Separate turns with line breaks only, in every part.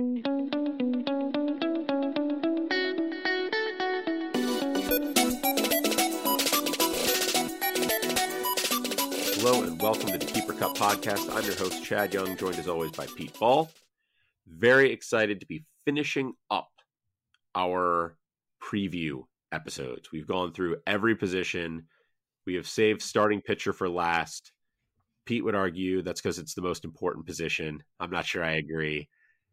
Hello and welcome to the Keeper Cup podcast. I'm your host, Chad Young, joined as always by Pete Ball. Very excited to be finishing up our preview episodes. We've gone through every position. We have saved starting pitcher for last. Pete would argue that's because it's the most important position. I'm not sure I agree.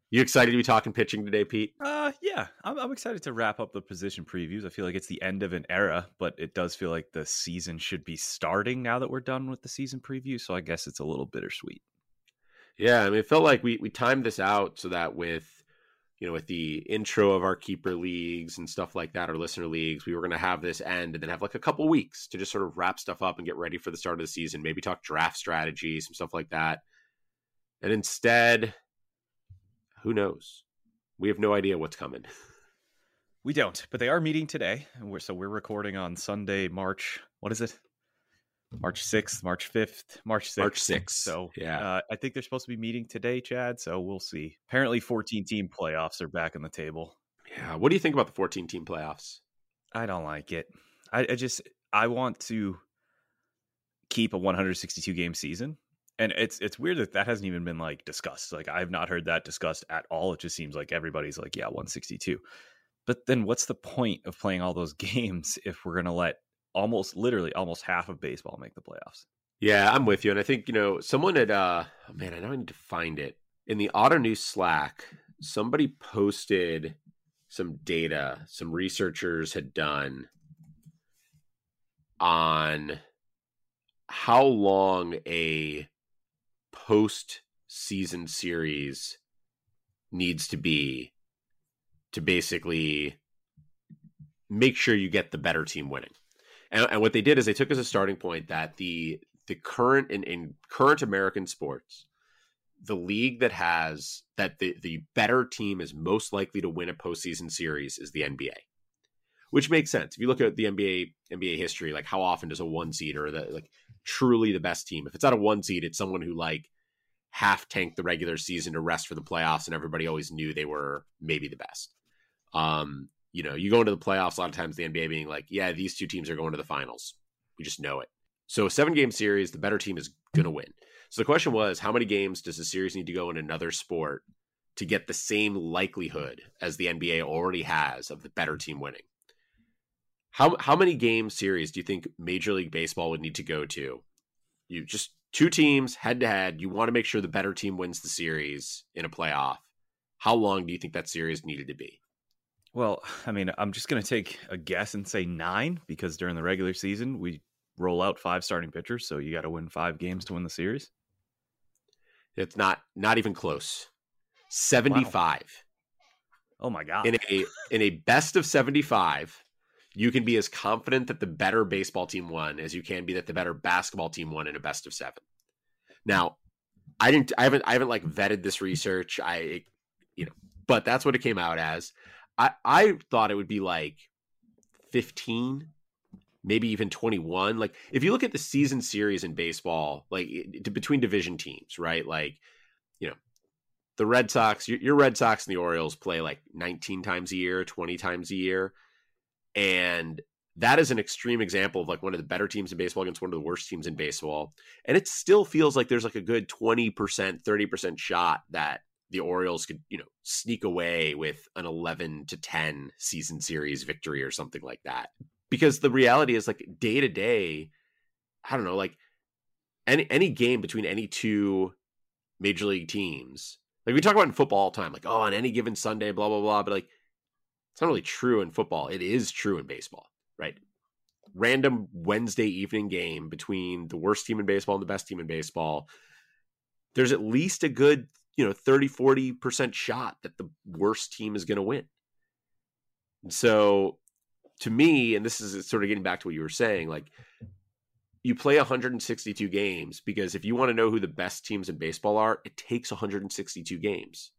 You excited to be talking pitching today, Pete?
Uh, yeah, I'm, I'm excited to wrap up the position previews. I feel like it's the end of an era, but it does feel like the season should be starting now that we're done with the season preview. So I guess it's a little bittersweet.
Yeah, I mean, it felt like we we timed this out so that with you know with the intro of our keeper leagues and stuff like that, our listener leagues, we were going to have this end and then have like a couple weeks to just sort of wrap stuff up and get ready for the start of the season. Maybe talk draft strategy, some stuff like that. And instead, who knows? We have no idea what's coming.
We don't, but they are meeting today. And we're, so we're recording on Sunday, March, what is it? March 6th, March 5th, March 6th.
March 6th.
So,
Yeah.
uh, I think they're supposed to be meeting today, Chad. So we'll see. Apparently, 14 team playoffs are back on the table.
Yeah. What do you think about the 14 team playoffs?
I don't like it. I, I just, I want to keep a 162 game season. And it's it's weird that that hasn't even been like discussed. Like I've not heard that discussed at all. It just seems like everybody's like, yeah, 162. But then what's the point of playing all those games if we're going to let almost literally almost half of baseball make the playoffs?
Yeah, I'm with you. And I think, you know, someone had uh oh man, I know I need to find it. In the Auto News Slack, somebody posted some data some researchers had done on how long a post season series needs to be to basically make sure you get the better team winning. And, and what they did is they took as a starting point that the the current in, in current American sports, the league that has that the, the better team is most likely to win a postseason series is the NBA. Which makes sense. If you look at the NBA NBA history, like how often does a one seed or the like truly the best team, if it's not a one seed, it's someone who like half tank the regular season to rest for the playoffs and everybody always knew they were maybe the best. Um, you know, you go into the playoffs a lot of times the NBA being like, yeah, these two teams are going to the finals. We just know it. So a seven game series, the better team is going to win. So the question was, how many games does the series need to go in another sport to get the same likelihood as the NBA already has of the better team winning? How how many game series do you think Major League Baseball would need to go to? You just two teams head to head. You want to make sure the better team wins the series in a playoff. How long do you think that series needed to be?
Well, I mean, I'm just going to take a guess and say nine because during the regular season, we roll out five starting pitchers. So you got to win five games to win the series.
It's not not even close. 75.
Oh my God.
In a in a best of 75, you can be as confident that the better baseball team won as you can be that the better basketball team won in a best of 7. Now, I didn't I haven't I haven't like vetted this research. I you know, but that's what it came out as. I I thought it would be like 15 maybe even 21 like if you look at the season series in baseball like it, between division teams right like you know the red sox your, your red sox and the orioles play like 19 times a year 20 times a year and that is an extreme example of like one of the better teams in baseball against one of the worst teams in baseball and it still feels like there's like a good 20% 30% shot that the Orioles could, you know, sneak away with an 11 to 10 season series victory or something like that. Because the reality is like day to day, I don't know, like any any game between any two major league teams. Like we talk about in football all the time, like, oh, on any given Sunday, blah, blah, blah. But like it's not really true in football. It is true in baseball, right? Random Wednesday evening game between the worst team in baseball and the best team in baseball. There's at least a good you know 30 40% shot that the worst team is going to win and so to me and this is sort of getting back to what you were saying like you play 162 games because if you want to know who the best teams in baseball are it takes 162 games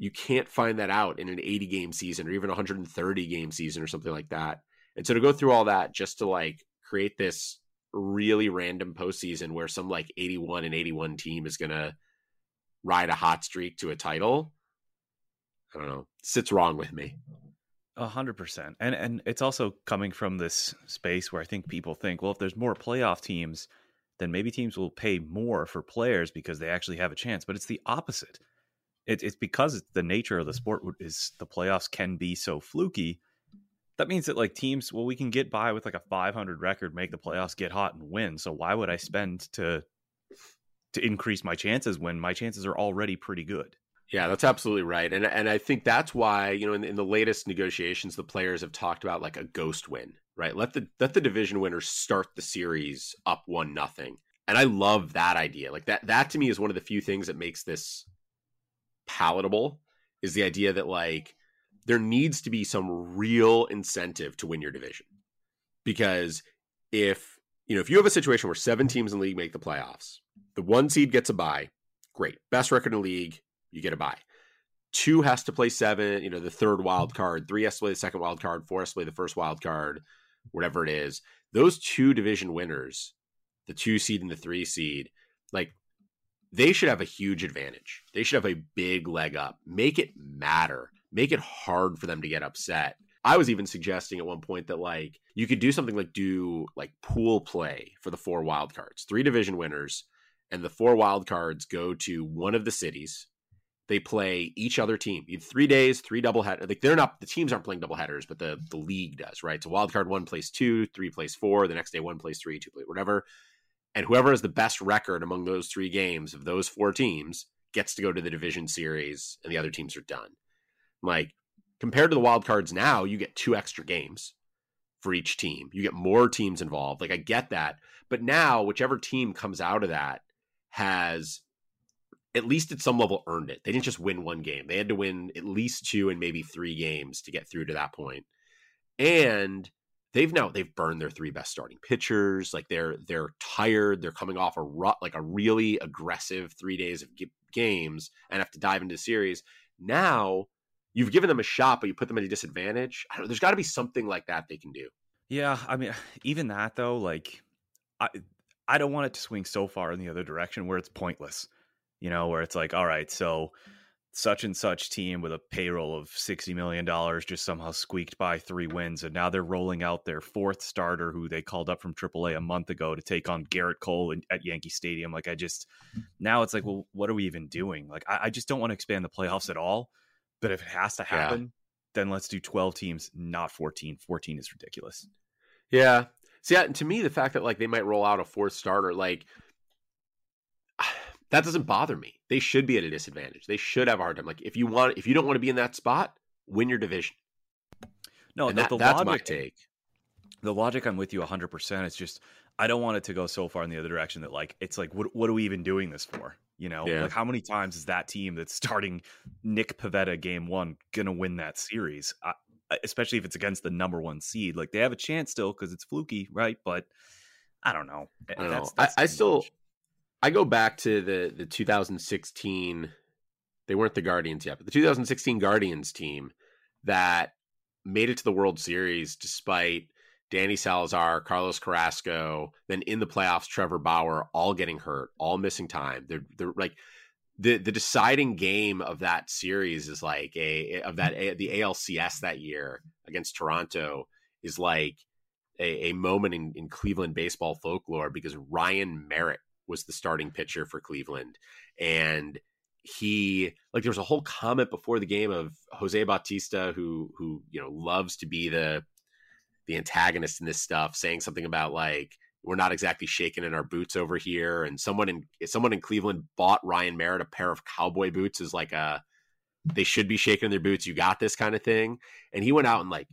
you can't find that out in an 80 game season or even 130 game season or something like that and so to go through all that just to like create this really random postseason where some like 81 and 81 team is going to ride a hot streak to a title I don't know, sits wrong with me.
A hundred percent. And and it's also coming from this space where I think people think, well, if there's more playoff teams, then maybe teams will pay more for players because they actually have a chance. But it's the opposite. It, it's because it's the nature of the sport is the playoffs can be so fluky. That means that like teams, well, we can get by with like a 500 record, make the playoffs, get hot, and win. So why would I spend to to increase my chances when my chances are already pretty good?
Yeah, that's absolutely right, and and I think that's why you know in, in the latest negotiations, the players have talked about like a ghost win, right? Let the let the division winners start the series up one nothing, and I love that idea. Like that that to me is one of the few things that makes this palatable is the idea that like there needs to be some real incentive to win your division. Because if you know, if you have a situation where seven teams in the league make the playoffs, the one seed gets a bye, great. Best record in the league, you get a bye. Two has to play seven, you know, the third wild card, three has to play the second wild card, four has to play the first wild card, whatever it is. Those two division winners, the two seed and the three seed, like they should have a huge advantage. They should have a big leg up. Make it matter. Make it hard for them to get upset. I was even suggesting at one point that like you could do something like do like pool play for the four wild cards, three division winners, and the four wild cards go to one of the cities. They play each other team. You three days, three double head. Like they're not the teams aren't playing double headers, but the the league does, right? So wild card one plays two, three plays four. The next day one plays three, two plays whatever and whoever has the best record among those three games of those four teams gets to go to the division series and the other teams are done. Like compared to the wild cards now you get two extra games for each team. You get more teams involved. Like i get that. But now whichever team comes out of that has at least at some level earned it. They didn't just win one game. They had to win at least two and maybe three games to get through to that point. And they've now they've burned their three best starting pitchers. Like they're they're tired. They're coming off a rut, like a really aggressive three days of g- games and have to dive into series. Now you've given them a shot, but you put them at a disadvantage. I don't, there's got to be something like that they can do.
Yeah, I mean, even that though, like I I don't want it to swing so far in the other direction where it's pointless. You know, where it's like, all right, so such and such team with a payroll of $60 million just somehow squeaked by three wins. And now they're rolling out their fourth starter who they called up from AAA a month ago to take on Gerrit Cole in, at Yankee Stadium. Like, I just, now it's like, well, what are we even doing? Like, I, I just don't want to expand the playoffs at all. But if it has to happen, yeah. then let's do 12 teams, not 14. 14 is ridiculous.
Yeah. See, to me, the fact that like they might roll out a fourth starter, like, that doesn't bother me. They should be at a disadvantage. They should have a hard time. Like if you want, if you don't want to be in that spot, win your division.
No, the, that, the that's logic, my take. The logic, I'm with you 100. percent It's just I don't want it to go so far in the other direction that like it's like what what are we even doing this for? You know, yeah. like how many times is that team that's starting Nick Pivetta game one gonna win that series? I, especially if it's against the number one seed. Like they have a chance still because it's fluky, right? But I don't know.
I, don't that's, know. That's I, I still I go back to the the 2016. They weren't the Guardians yet, but the 2016 Guardians team that made it to the World Series despite Danny Salazar, Carlos Carrasco, then in the playoffs, Trevor Bauer, all getting hurt, all missing time. They're they're like the the deciding game of that series is like a of that a, the ALCS that year against Toronto is like a, a moment in, in Cleveland baseball folklore because Ryan Merritt was the starting pitcher for Cleveland. And he like there was a whole comment before the game of Jose Bautista who who you know loves to be the the antagonist in this stuff saying something about like we're not exactly shaking in our boots over here. And someone in someone in Cleveland bought Ryan Merritt a pair of cowboy boots as like a they should be shaking their boots. You got this kind of thing. And he went out and like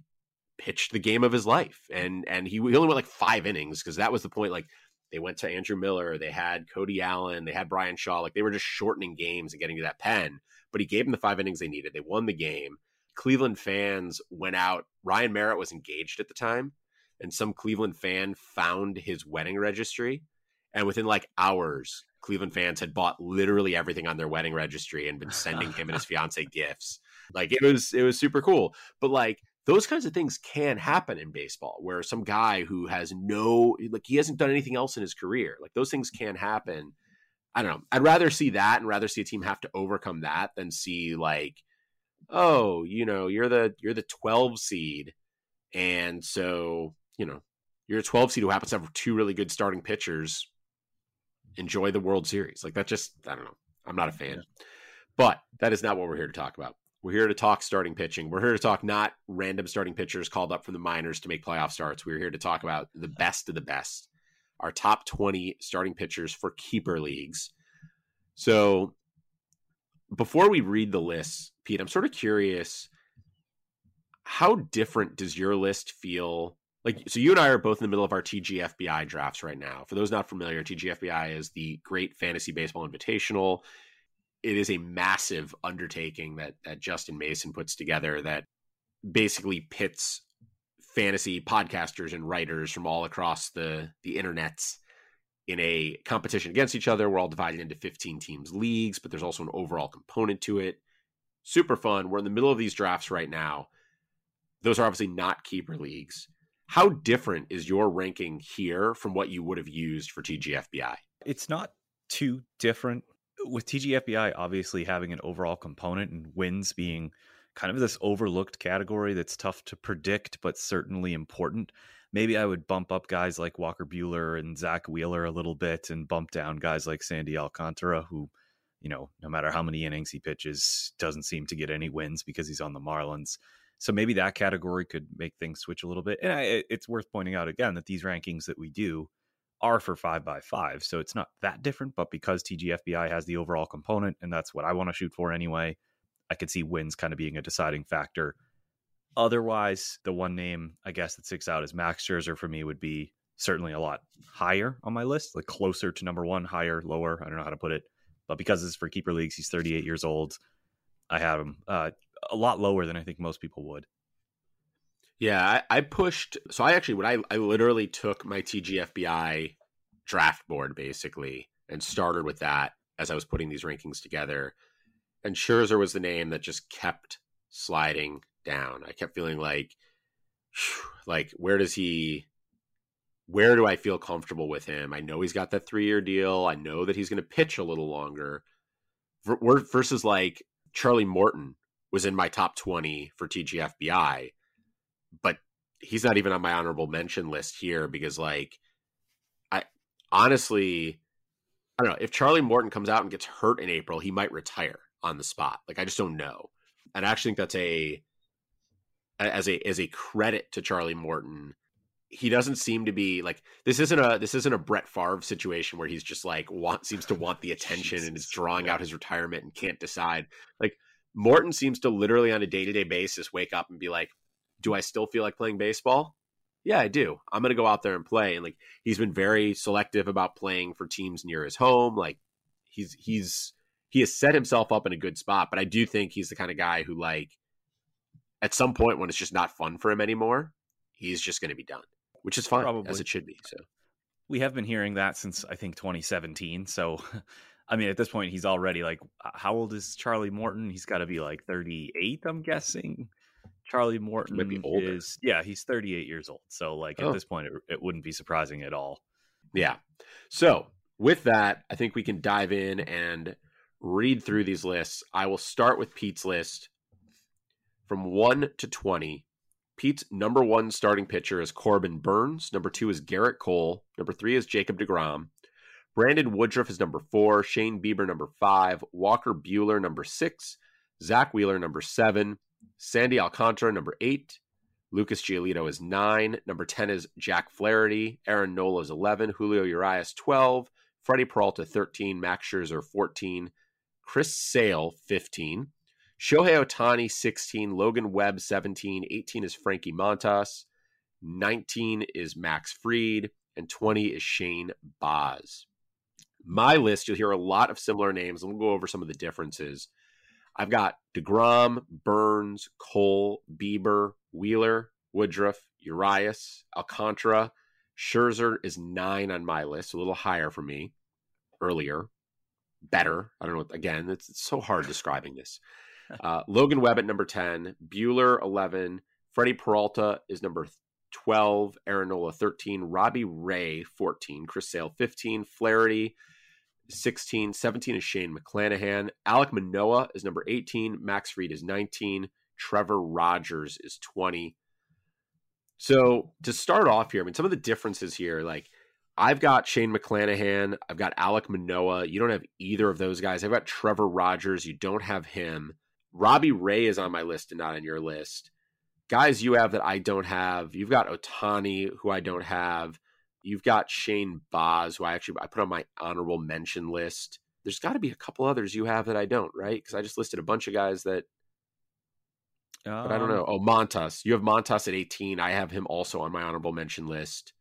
pitched the game of his life. And and he, he only went like 5 innings because that was the point like they went to Andrew Miller. They had Cody Allen. They had Bryan Shaw. Like they were just shortening games and getting to that pen. But he gave them the five innings they needed. They won the game. Cleveland fans went out. Ryan Merritt was engaged at the time, and some Cleveland fan found his wedding registry. And within like hours, Cleveland fans had bought literally everything on their wedding registry and been sending him and his fiance gifts. Like it was it was super cool. But like those kinds of things can happen in baseball where some guy who has no like he hasn't done anything else in his career like those things can happen i don't know i'd rather see that and rather see a team have to overcome that than see like oh, you know, you're the you're the 12 seed, and so you know you're a 12 seed who happens to have two really good starting pitchers. Enjoy the World Series. Like that just I don't know. I'm not a fan. Yeah. But that is not what we're here to talk about. We're here to talk starting pitching. We're here to talk not random starting pitchers called up from the minors to make playoff starts. We're here to talk about the best of the best, our top 20 starting pitchers for keeper leagues. So before we read the list, Pete, I'm sort of curious how different does your list feel? Like, so you and I are both in the middle of our TGFBI drafts right now. For those not familiar, TGFBI is the Great Fantasy Baseball Invitational it is a massive undertaking that that Justin Mason puts together that basically pits fantasy podcasters and writers from all across the the internets in a competition against each other. We're all divided into 15 teams leagues, but there's also an overall component to it. Super fun. We're in the middle of these drafts right now. Those are obviously not keeper leagues. How different is your ranking here from what you would have used for TGFBI?
It's not too different with TGFBI obviously having an overall component and wins being kind of this overlooked category that's tough to predict, but certainly important. Maybe I would bump up guys like Walker Buehler and Zack Wheeler a little bit and bump down guys like Sandy Alcantara, who, you know, no matter how many innings he pitches, doesn't seem to get any wins because he's on the Marlins. So maybe that category could make things switch a little bit. And I, it's worth pointing out again that these rankings that we do are for five by five. So it's not that different, but because TGFBI has the overall component, and that's what I want to shoot for anyway, I could see wins kind of being a deciding factor. Otherwise, the one name I guess that sticks out is Max Scherzer for me would be certainly a lot higher on my list, like closer to number one, higher, lower. I don't know how to put it, but because it's for keeper leagues, he's 38 years old. I have him uh, a lot lower than I think most people would.
Yeah, I, I, pushed. So I actually, what I, I literally took my TGFBI draft board basically and started with that as I was putting these rankings together. And Scherzer was the name that just kept sliding down. I kept feeling like, like where does he? Where do I feel comfortable with him? I know he's got that three year deal. I know that he's going to pitch a little longer. Versus like Charlie Morton was in my top twenty for TGFBI but he's not even on my honorable mention list here because like I honestly I don't know if Charlie Morton comes out and gets hurt in April, he might retire on the spot. Like I just don't know. And I actually think that's a as a as a credit to Charlie Morton. He doesn't seem to be like this isn't a this isn't a Brett Favre situation where he's just like want seems to want the attention Jesus. and is drawing out his retirement and can't decide. Like Morton seems to literally on a day to day basis wake up and be like, do I still feel like playing baseball? Yeah, I do. I'm going to go out there and play. And like he's been very selective about playing for teams near his home. Like he's he's he has set himself up in a good spot. But I do think he's the kind of guy who like at some point when it's just not fun for him anymore, he's just going to be done, which is fine Probably. as it should be. So
we have been hearing that since I think 2017. So I mean, at this point, he's already like, how old is Charlie Morton? He's got to be like 38, I'm guessing. Charlie Morton is yeah, he's 38 years old. So like oh. at this point, it, it wouldn't be surprising at all.
Yeah. So with that, I think we can dive in and read through these lists. I will start with Pete's list from one to 20. Pete's number one starting pitcher is Corbin Burnes. Number two is Gerrit Cole. Number three is Jacob DeGrom. Brandon Woodruff is number four. Shane Bieber, number five. Walker Buehler, number six. Zack Wheeler, number seven. Sandy Alcantara, number eight. Lucas Giolito is nine. Number 10 is Jack Flaherty. Aaron Nola is 11. Julio Urias, 12. Freddie Peralta, 13. Max Scherzer, 14. Chris Sale, 15. Shohei Ohtani, 16. Logan Webb, 17. 18 is Frankie Montas. 19 is Max Fried. And 20 is Shane Baz. My list, you'll hear a lot of similar names, and we'll go over some of the differences. I've got DeGrom, Burnes, Cole, Bieber, Wheeler, Woodruff, Urias, Alcantara. Scherzer is nine on my list, a little higher for me earlier. Better. I don't know. Again, it's, it's so hard describing this. Uh, Logan Webb at number 10, Buehler 11, Freddie Peralta is number 12, Aaron Nola 13, Robbie Ray 14, Chris Sale 15, Flaherty 16. 17 is Shane McClanahan. Alek Manoah is number 18. Max Fried is 19. Trevor Rogers is 20. So to start off here, I mean, some of the differences here, like I've got Shane McClanahan, I've got Alek Manoah. You don't have either of those guys. I've got Trevor Rogers. You don't have him. Robbie Ray is on my list and not on your list. Guys you have that I don't have. You've got Ohtani, who I don't have. You've got Shane Baz, who I actually I put on my honorable mention list. There's got to be a couple others you have that I don't, right? Because I just listed a bunch of guys that um, but I don't know. Um, oh, Montas. You have Montas at 18. I have him also on my honorable mention list.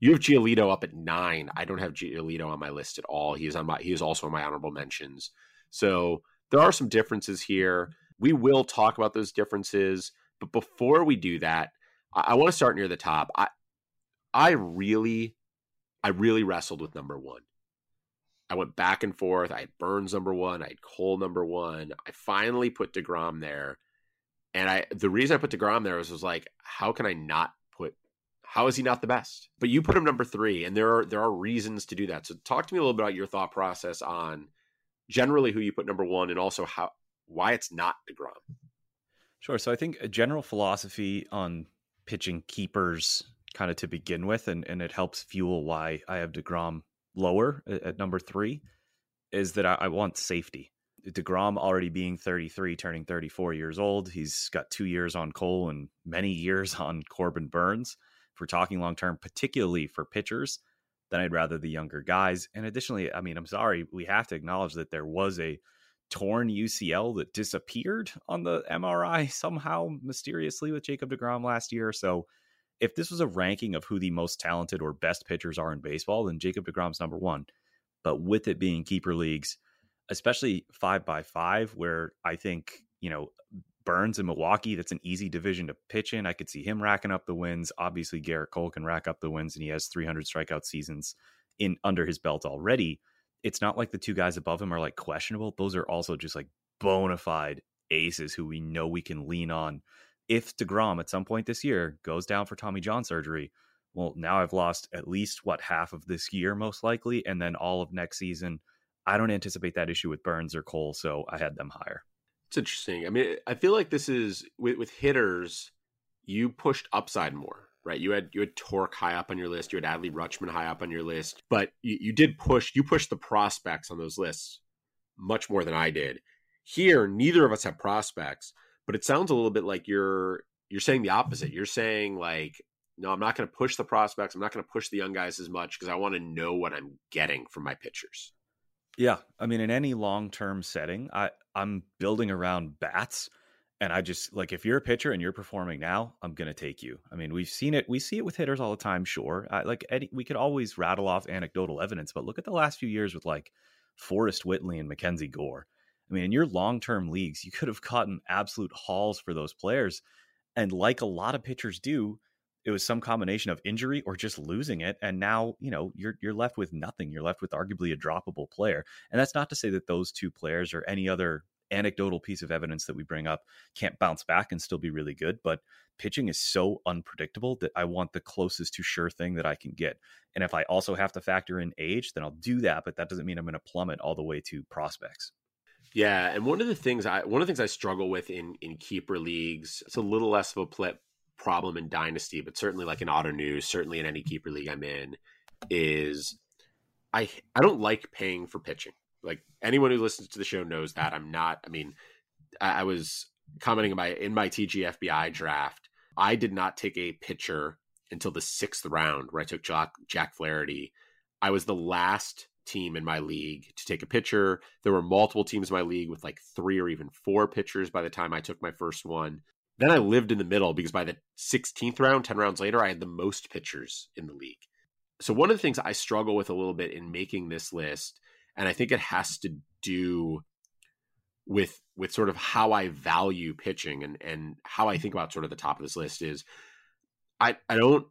You have Giolito up at nine. I don't have Giolito on my list at all. He is on my he is also on my honorable mentions. So there are some differences here. We will talk about those differences, but before we do that, I, I want to start near the top. I I really, I really wrestled with number one. I went back and forth. I had Burnes number one. I had Cole number one. I finally put Degrom there, and I the reason I put Degrom there was was like, how can I not put? How is he not the best? But you put him number three, and there are there are reasons to do that. So talk to me a little bit about your thought process on generally who you put number one, and also how why it's not Degrom.
Sure. So I think a general philosophy on pitching keepers kind of to begin with, and, and it helps fuel why I have DeGrom lower at, at number three, is that I, I, want safety. DeGrom already being 33, turning 34 years old. He's got two years on Cole and many years on Corbin Burnes. If we're talking long term, particularly for pitchers, then I'd rather the younger guys. And additionally, I mean, I'm sorry, we have to acknowledge that there was a torn UCL that disappeared on the MRI somehow mysteriously with Jacob DeGrom last year. So if this was a ranking of who the most talented or best pitchers are in baseball, then Jacob DeGrom's number one. But with it being keeper leagues, especially five by five, where I think, you know, Burnes in Milwaukee, that's an easy division to pitch in. I could see him racking up the wins. Obviously, Gerrit Cole can rack up the wins, and he has 300 strikeout seasons in under his belt already. It's not like the two guys above him are like questionable. Those are also just like bona fide aces who we know we can lean on if DeGrom at some point this year goes down for Tommy John surgery, well, now I've lost at least what half of this year, most likely, and then all of next season. I don't anticipate that issue with Burnes or Cole, so I had them higher.
It's interesting. I mean, I feel like this is with, with hitters, you pushed upside more, right? You had you had Torque high up on your list, you had Adley Rutschman high up on your list, but you, you did push you pushed the prospects on those lists much more than I did. Here, neither of us have prospects but it sounds a little bit like you're you're saying the opposite. Mm-hmm. You're saying like, no, I'm not going to push the prospects. I'm not going to push the young guys as much because I want to know what I'm getting from my pitchers.
Yeah, I mean, in any long term setting, I I'm building around bats, and I just like if you're a pitcher and you're performing now, I'm going to take you. I mean, we've seen it. We see it with hitters all the time. Sure, I, like Eddie, we could always rattle off anecdotal evidence, but look at the last few years with like Forrest Whitley and Mackenzie Gore. I mean, in your long term leagues, you could have gotten absolute hauls for those players. And like a lot of pitchers do, it was some combination of injury or just losing it. And now, you know, you're you're left with nothing. You're left with arguably a droppable player. And that's not to say that those two players or any other anecdotal piece of evidence that we bring up can't bounce back and still be really good. But pitching is so unpredictable that I want the closest to sure thing that I can get. And if I also have to factor in age, then I'll do that. But that doesn't mean I'm going to plummet all the way to prospects.
Yeah, and one of the things I one of the things I struggle with in in keeper leagues, it's a little less of a pl- problem in dynasty, but certainly like in auto news, certainly in any keeper league I'm in, is I I don't like paying for pitching. Like anyone who listens to the show knows that I'm not. I mean, I, I was commenting in my in my TGFBI draft. I did not take a pitcher until the sixth round, where I took Jack, Jack Flaherty. I was the last team in my league to take a pitcher. There were multiple teams in my league with like three or even four pitchers by the time I took my first one. Then I lived in the middle because by the 16th round, 10 rounds later, I had the most pitchers in the league. So, one of the things I struggle with a little bit in making this list, and I think it has to do with with sort of how I value pitching and and how I think about sort of the top of this list is I I don't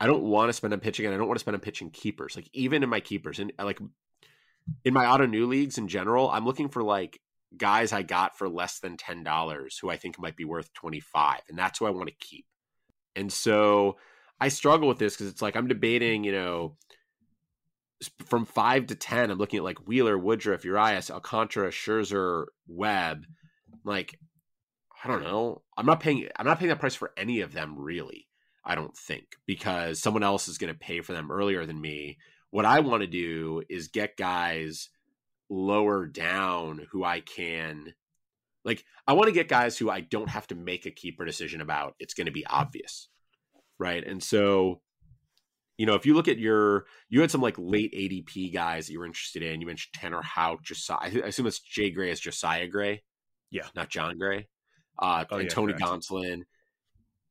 I don't want to spend on pitching and I don't want to spend on pitching keepers. Like even in my keepers and like in my Ottoneu leagues in general, I'm looking for like guys I got for less than ten dollars who I think might be worth twenty five, and that's who I want to keep. And so I struggle with this because it's like I'm debating, you know, from five to ten, I'm looking at like Wheeler, Woodruff, Urias, Alcantara, Scherzer, Webb. Like, I don't know. I'm not paying. I'm not paying that price for any of them really. I don't think because someone else is going to pay for them earlier than me. What I want to do is get guys lower down who I can like I want to get guys who I don't have to make a keeper decision about. It's going to be obvious. Right? And so you know, if you look at your, you had some like late ADP guys that you were interested in. You mentioned Tanner Houck, Josiah. I assume it's Jay Gray as Josiah Gray.
Yeah.
Not Jon Gray. Uh,
Oh,
and
yeah,
Tony
correct.
Gonsolin.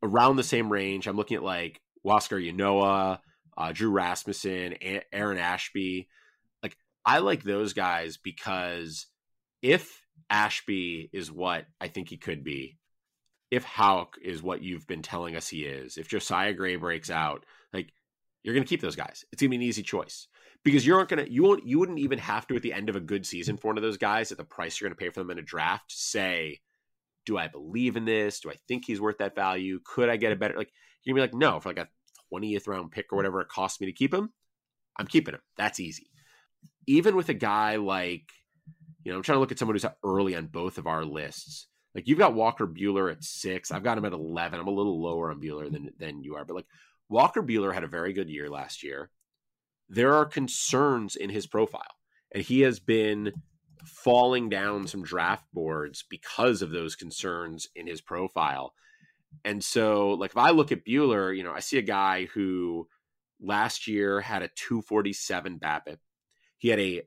Around the same range. I'm looking at like Huascar Ynoa, uh, Drew Rasmussen, A- Aaron Ashby. Like, I like those guys because if Ashby is what I think he could be, if Houck is what you've been telling us he is, if Josiah Gray breaks out, like you're going to keep those guys. It's going to be an easy choice because you aren't going to you won't you wouldn't even have to at the end of a good season for one of those guys at the price you're going to pay for them in a draft say, do I believe in this? Do I think he's worth that value? Could I get a better like you're gonna be like no for like a 20th round pick or whatever it costs me to keep him, I'm keeping him. That's easy. Even with a guy like you know, I'm trying to look at someone who's early on both of our lists. Like you've got Walker Buehler at six. I've got him at eleven. I'm a little lower on Buehler than than you are, but like Walker Buehler had a very good year last year. There are concerns in his profile, and he has been falling down some draft boards because of those concerns in his profile. And so, like, if I look at Buehler, you know, I see a guy who last year had a 247 BABIP. He had a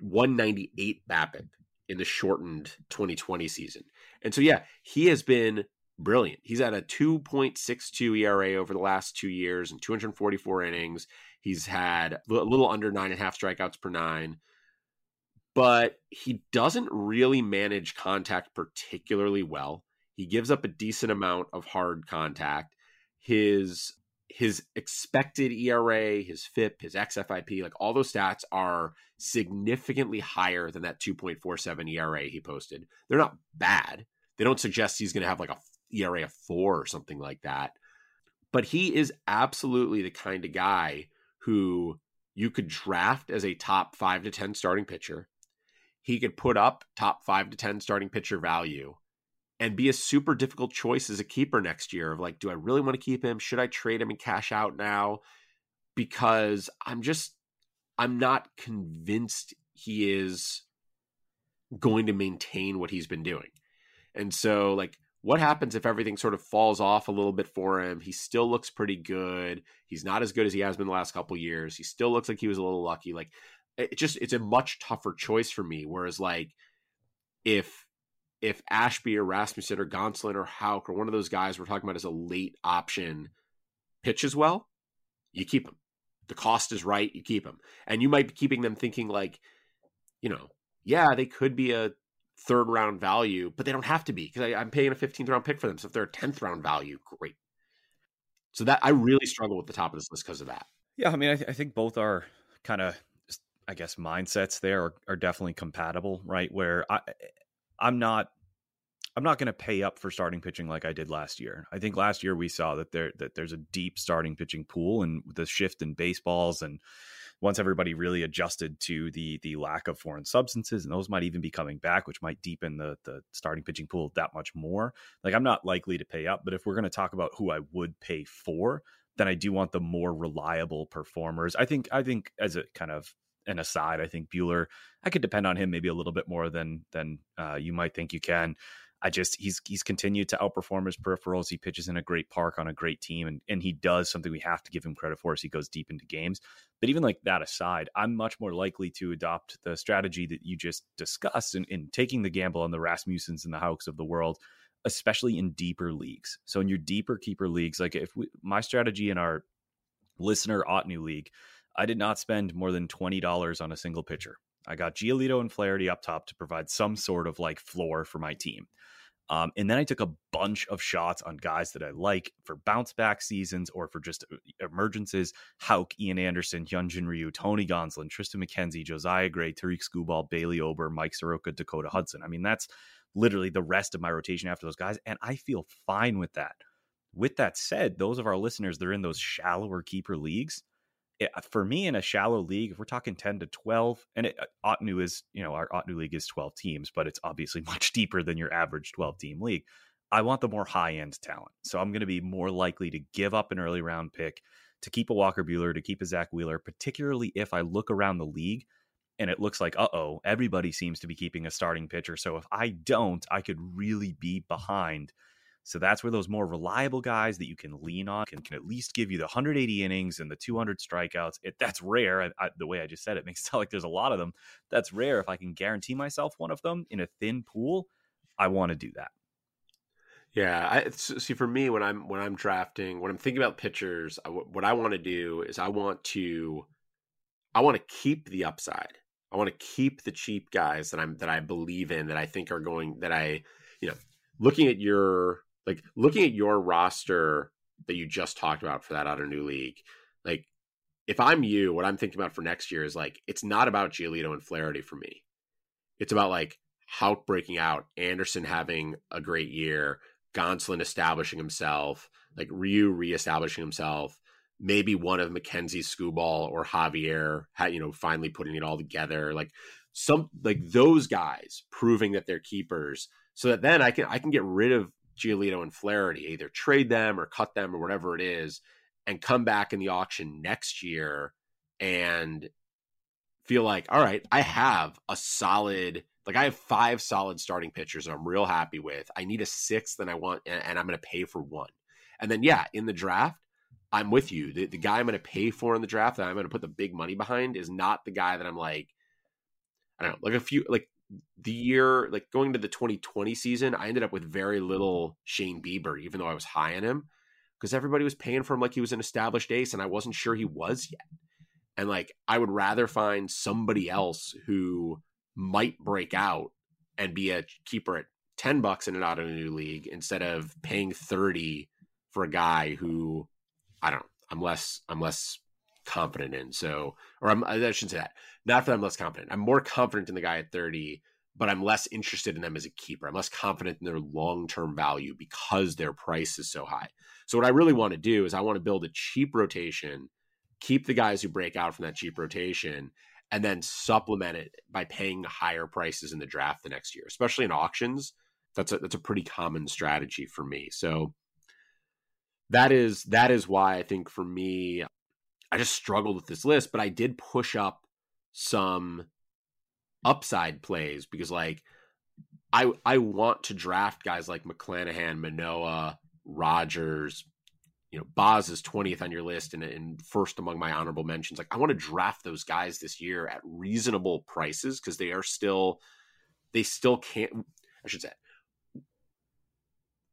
198 BABIP in the shortened 2020 season. And so, yeah, he has been brilliant. He's at a 2.62 ERA over the last two years and 244 innings. He's had a little under nine and a half strikeouts per nine, but he doesn't really manage contact particularly well. He gives up a decent amount of hard contact. His his expected ERA, his FIP, his XFIP, like all those stats are significantly higher than that 2.47 ERA he posted. They're not bad. They don't suggest he's going to have like a ERA of four or something like that. But he is absolutely the kind of guy who you could draft as a top five to 10 starting pitcher. He could put up top five to 10 starting pitcher value and be a super difficult choice as a keeper next year of like, do I really want to keep him? Should I trade him and cash out now? Because I'm just, I'm not convinced he is going to maintain what he's been doing. And so, like, what happens if everything sort of falls off a little bit for him? He still looks pretty good. He's not as good as he has been the last couple years. He still looks like he was a little lucky. Like, it just, it's a much tougher choice for me. Whereas, like, if, if Ashby or Rasmussen or Gonsolin or Houck or one of those guys we're talking about as a late option pitches well, you keep them. The cost is right, you keep them. And you might be keeping them thinking like, you know, yeah, they could be a third round value, but they don't have to be because I'm paying a 15th round pick for them. So if they're a 10th round value, great. So that I really struggle with the top of this list because of that.
Yeah, I mean, I, th- I think both are kind of, I guess, mindsets there are, are definitely compatible, right? Where I, eh, I'm not, I'm not going to pay up for starting pitching like I did last year. I think last year we saw that there that there's a deep starting pitching pool, and the shift in baseballs, and once everybody really adjusted to the the lack of foreign substances, and those might even be coming back, which might deepen the the starting pitching pool that much more. Like I'm not likely to pay up, but if we're going to talk about who I would pay for, then I do want the more reliable performers. I think I think as a kind of an aside, I think Buehler, I could depend on him maybe a little bit more than than uh, you might think you can. I just he's he's continued to outperform his peripherals. He pitches in a great park on a great team, and and he does something we have to give him credit for as he goes deep into games. But even like that aside, I'm much more likely to adopt the strategy that you just discussed in, in taking the gamble on the Rasmussens and the Houcks of the world, especially in deeper leagues. So in your deeper keeper leagues, like if we, my strategy in our listener Ottoneu league, I did not spend more than twenty dollars on a single pitcher. I got Giolito and Flaherty up top to provide some sort of like floor for my team. Um, and then I took a bunch of shots on guys that I like for bounce back seasons or for just uh, emergences. Houck, Ian Anderson, Hyunjin Ryu, Tony Gonsolin, Triston McKenzie, Josiah Gray, Tarik Skubal, Bailey Ober, Mike Soroka, Dakota Hudson. I mean, that's literally the rest of my rotation after those guys. And I feel fine with that. With that said, those of our listeners that are in those shallower keeper leagues, it, for me in a shallow league, if we're talking 10 to 12, and it, uh, is, you know, our Ottoneu league is 12 teams, but it's obviously much deeper than your average 12 team league. I want the more high end talent. So I'm going to be more likely to give up an early round pick to keep a Walker Buehler, to keep a Zack Wheeler, particularly if I look around the league and it looks like, uh oh, everybody seems to be keeping a starting pitcher. So if I don't, I could really be behind so that's where those more reliable guys that you can lean on can, can at least give you the 180 innings and the 200 strikeouts. It, that's rare. I, I, the way I just said it makes it sound like there's a lot of them. That's rare. If I can guarantee myself one of them in a thin pool, I want to do that.
Yeah, I, see, for me, when I'm when I'm drafting, when I'm thinking about pitchers, I, what I want to do is I want to, I want to keep the upside. I want to keep the cheap guys that I'm that I believe in that I think are going that I, you know, looking at your like looking at your roster that you just talked about for that Ottoneu league, like if I'm you, what I'm thinking about for next year is like it's not about Giolito and Flaherty for me. It's about like Houck breaking out, Anderson having a great year, Gonsolin establishing himself, like Ryu reestablishing himself, maybe one of McKenzie Skubal or Javier, you know, finally putting it all together. Like some like those guys proving that they're keepers, so that then I can I can get rid of Giolito and Flaherty, either trade them or cut them or whatever it is, and come back in the auction next year and feel like, all right, I have a solid, like I have five solid starting pitchers I'm real happy with. I need a sixth and I want, and, and I'm going to pay for one. And then, yeah, in the draft, I'm with you. The, the guy I'm going to pay for in the draft that I'm going to put the big money behind is not the guy that I'm like, I don't know, like a few, like the year like going to the 2020 season, I ended up with very little Shane Bieber, even though I was high on him, because everybody was paying for him like he was an established ace, and I wasn't sure he was yet. And like I would rather find somebody else who might break out and be a keeper at 10 bucks in an Ottoneu league instead of paying 30 for a guy who I don't I'm less I'm less confident in. So, or I'm, I shouldn't say that. Not that I'm less confident. I'm more confident in the guy at 30, but I'm less interested in them as a keeper. I'm less confident in their long term value because their price is so high. So, what I really want to do is I want to build a cheap rotation, keep the guys who break out from that cheap rotation, and then supplement it by paying higher prices in the draft the next year, especially in auctions. That's a that's a pretty common strategy for me. So that is that is why I think for me I just struggled with this list, but I did push up some upside plays because like I I want to draft guys like McClanahan, Manoah, Rogers, you know, Baz is 20th on your list and, and first among my honorable mentions. Like I want to draft those guys this year at reasonable prices because they are still they still can't I should say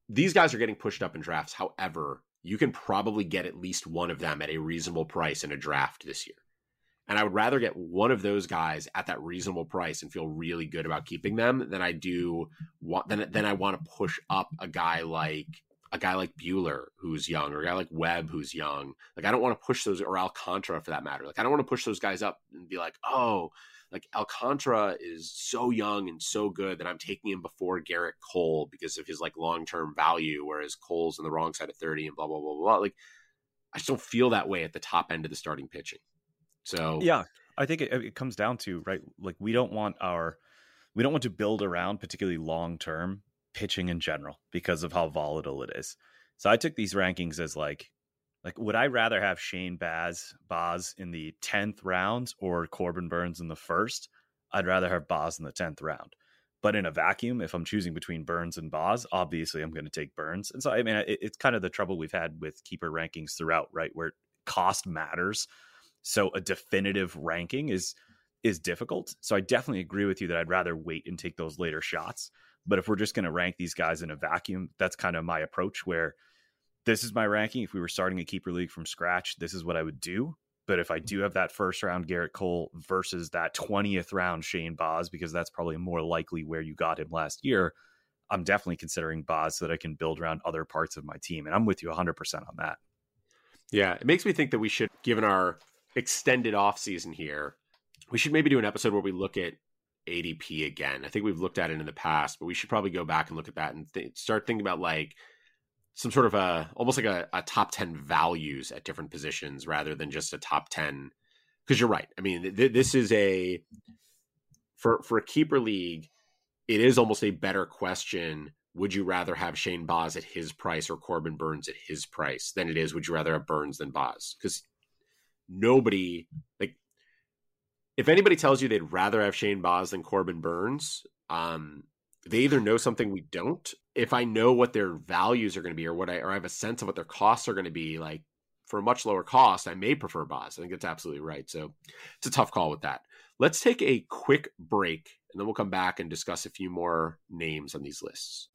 these guys are getting pushed up in drafts. However, you can probably get at least one of them at a reasonable price in a draft this year. And I would rather get one of those guys at that reasonable price and feel really good about keeping them than I do want than, than I want to push up a guy like a guy like Buehler who's young or a guy like Webb who's young. Like I don't want to push those or Alcantara for that matter. Like I don't want to push those guys up and be like, oh, like Alcantara is so young and so good that I'm taking him before Gerrit Cole because of his like long term value, whereas Cole's on the wrong side of 30 and blah, blah, blah, blah. Like I just don't feel that way at the top end of the starting pitching. So,
yeah, I think it, it comes down to, right? Like we don't want our, we don't want to build around particularly long term pitching in general because of how volatile it is. So I took these rankings as like like, would I rather have Shane Baz Baz in the tenth round or Corbin Burnes in the first? I'd rather have Baz in the tenth round. But in a vacuum, if I'm choosing between Burnes and Baz, obviously I'm going to take Burnes. And so, I mean, it, it's kind of the trouble we've had with keeper rankings throughout, right? Where cost matters. So a definitive ranking is is difficult. So I definitely agree with you that I'd rather wait and take those later shots. But if we're just going to rank these guys in a vacuum, that's kind of my approach where this is my ranking. If we were starting a keeper league from scratch, this is what I would do. But if I do have that first round Gerrit Cole versus that 20th round Shane Baz, because that's probably more likely where you got him last year, I'm definitely considering Baz so that I can build around other parts of my team. And I'm with you 100% on that.
Yeah, it makes me think that we should, given our extended off season here, we should maybe do an episode where we look at ADP again. I think we've looked at it in the past, but we should probably go back and look at that and th- start thinking about like some sort of a almost like a, a top 10 values at different positions rather than just a top 10 because you're right. I mean th- this is a for for a keeper league it is almost a better question would you rather have Shane Baz at his price or Corbin Burnes at his price than it is would you rather have Burnes than Baz? Because nobody like if anybody tells you they'd rather have Shane Baz than Corbin Burnes, um they either know something we don't. If I know what their values are going to be, or what I or I have a sense of what their costs are going to be, like for a much lower cost, I may prefer Baz. I think that's absolutely right. So it's a tough call with that. Let's take a quick break, and then we'll come back and discuss a few more names on these lists.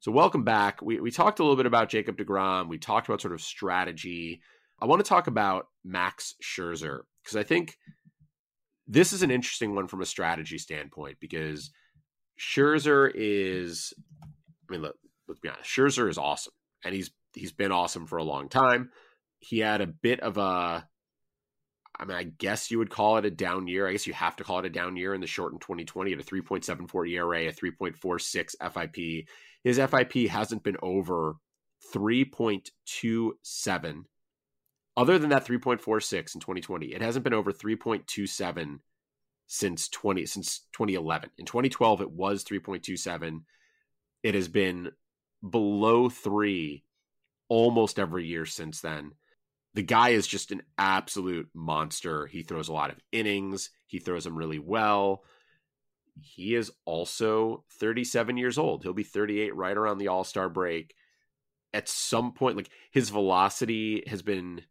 So, welcome back. We, we talked a little bit about Jacob DeGrom. We talked about sort of strategy. I want to talk about Max Scherzer because I think this is an interesting one from a strategy standpoint because Scherzer is, I mean, look, let's be honest, Scherzer is awesome and he's he's been awesome for a long time. He had a bit of a, I mean, I guess you would call it a down year. I guess you have to call it a down year in the shortened 2020 at a 3.74 ERA, a 3.46 FIP his FIP hasn't been over 3.27. Other than that 3.46 in 2020, it hasn't been over 3.27 since 20 since 2011. In 2012 it was 3.27. It has been below 3 almost every year since then. The guy is just an absolute monster. He throws a lot of innings. He throws them really well he is also 37 years old. He'll be 38 right around the All Star break. At some point, like his velocity has been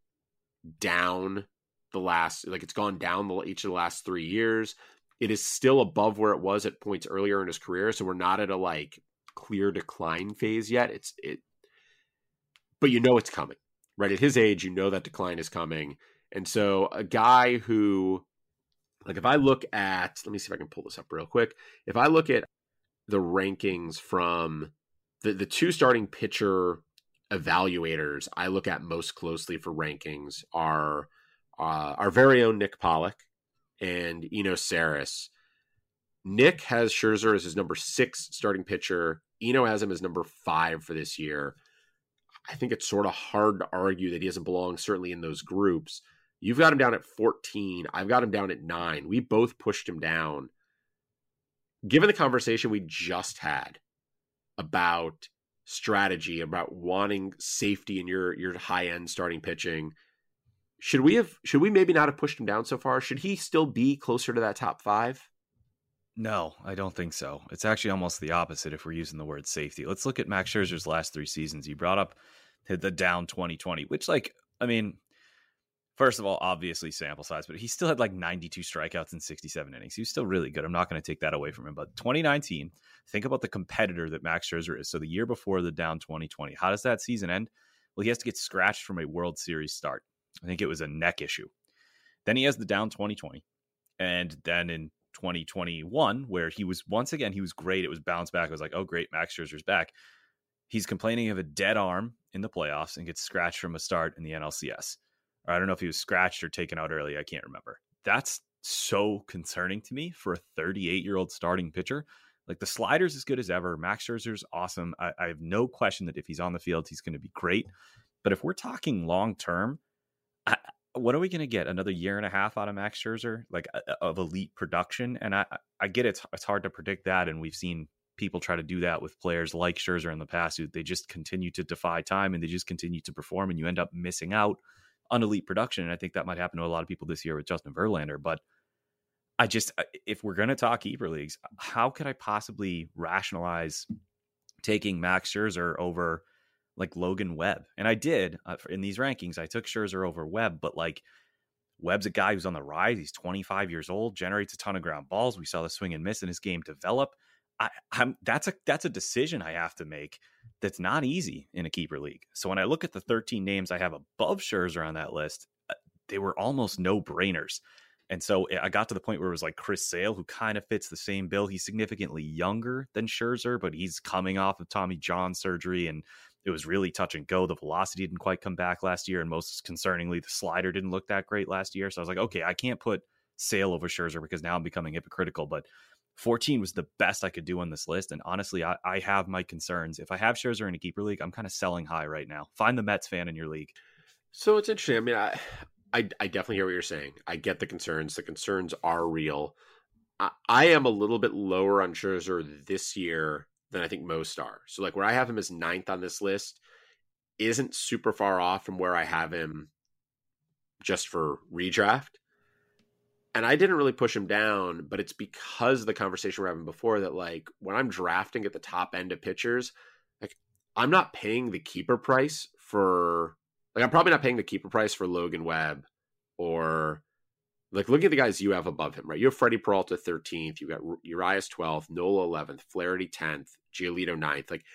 down the last, like it's gone down the, each of the last three years. It is still above where it was at points earlier in his career. So we're not at a like clear decline phase yet. It's it, but you know it's coming, right? At his age, you know that decline is coming. And so a guy who like if I look at, let me see if I can pull this up real quick. If I look at the rankings from the, the two starting pitcher evaluators I look at most closely for rankings are uh, our very own Nick Pollack and Eno Sarris. Nick has Scherzer as his number six starting pitcher. Eno has him as number five for this year. I think it's sort of hard to argue that he doesn't belong certainly in those groups. You've got him down at 14. I've got him down at nine. We both pushed him down. Given the conversation we just had about strategy, about wanting safety in your your high end starting pitching, should we have should we maybe not have pushed him down so far? Should he still be closer to that top five?
No, I don't think so. It's actually almost the opposite if we're using the word safety. Let's look at Max Scherzer's last three seasons. He brought up the down 2020, which like I mean, First of all, obviously sample size, but he still had like 92 strikeouts in 67 innings. He was still really good. I'm not going to take that away from him. But 2019, think about the competitor that Max Scherzer is. So the year before the down 2020, how does that season end? Well, he has to get scratched from a World Series start. I think it was a neck issue. Then he has the down 2020. And then in 2021, where he was once again, he was great. It was bounced back. It was like, oh, great, Max Scherzer's back. He's complaining of a dead arm in the playoffs and gets scratched from a start in the NLCS or I don't know if he was scratched or taken out early. I can't remember. That's so concerning to me for a 38 year old starting pitcher. Like the slider's as good as ever. Max Scherzer's awesome. I, I have no question that if he's on the field, he's going to be great. But if we're talking long term, what are we going to get? Another year and a half out of Max Scherzer, like of elite production? And I, I get it. It's, it's hard to predict that, and we've seen people try to do that with players like Scherzer in the past, who they just continue to defy time and they just continue to perform, and you end up missing out on elite production. And I think that might happen to a lot of people this year with Justin Verlander. But I just, if we're going to talk keeper leagues, how could I possibly rationalize taking Max Scherzer over like Logan Webb? And I did uh, in these rankings. I took Scherzer over Webb, but like Webb's a guy who's on the rise. He's 25 years old, generates a ton of ground balls. We saw the swing and miss in his game develop. I, am that's a that's a decision I have to make. That's not easy in a keeper league. So when I look at the 13 names I have above Scherzer on that list, uh, they were almost no brainers. And so eh, I got to the point where it was like Chris Sale, who kind of fits the same bill. He's significantly younger than Scherzer, but he's coming off of Tommy John surgery and it was really touch and go. The velocity didn't quite come back last year. And most concerningly, the slider didn't look that great last year. So I was like, okay, I can't put Sale over Scherzer because now I'm becoming hypocritical. But 14 was the best I could do on this list. And honestly, I, I have my concerns. If I have Scherzer in a keeper league, I'm kind of selling high right now. Find the Mets fan in your league.
So it's interesting. I mean, I, I, I definitely hear what you're saying. I get the concerns. The concerns are real. I, I am a little bit lower on Scherzer this year than I think most are. So like where I have him as ninth on this list isn't super far off from where I have him just for redraft. And I didn't really push him down, but it's because the conversation we are having before that like when I'm drafting at the top end of pitchers, like I'm not paying the keeper price for like I'm probably not paying the keeper price for Logan Webb or like look at the guys you have above him, right? You have Freddie Peralta 13th, you got Urias 12th, Nola 11th, Flaherty 10th, Giolito 9th. Like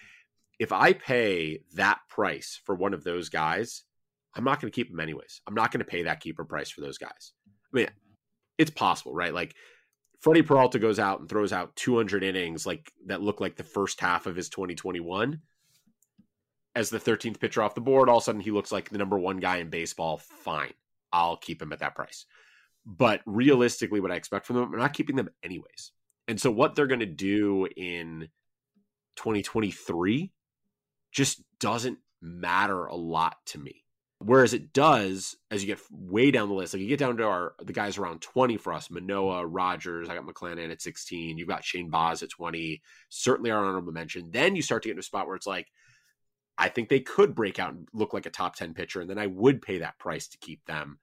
if I pay that price for one of those guys, I'm not going to keep him anyways. I'm not going to pay that keeper price for those guys. I mean, it's possible, right? Like Freddie Peralta goes out and throws out 200 innings like that look like the first half of his 2021 as the 13th pitcher off the board. All of a sudden, he looks like the number one guy in baseball. Fine. I'll keep him at that price. But realistically, what I expect from them, I'm not keeping them anyways. And so what they're going to do in 2023 just doesn't matter a lot to me. Whereas it does as you get way down the list, like you get down to our the guys around 20 for us, Manoah, Rogers, I got McClanahan at 16, you've got Shane Baz at 20, certainly our honorable mention. Then you start to get into a spot where it's like, I think they could break out and look like a top 10 pitcher, and then I would pay that price to keep them.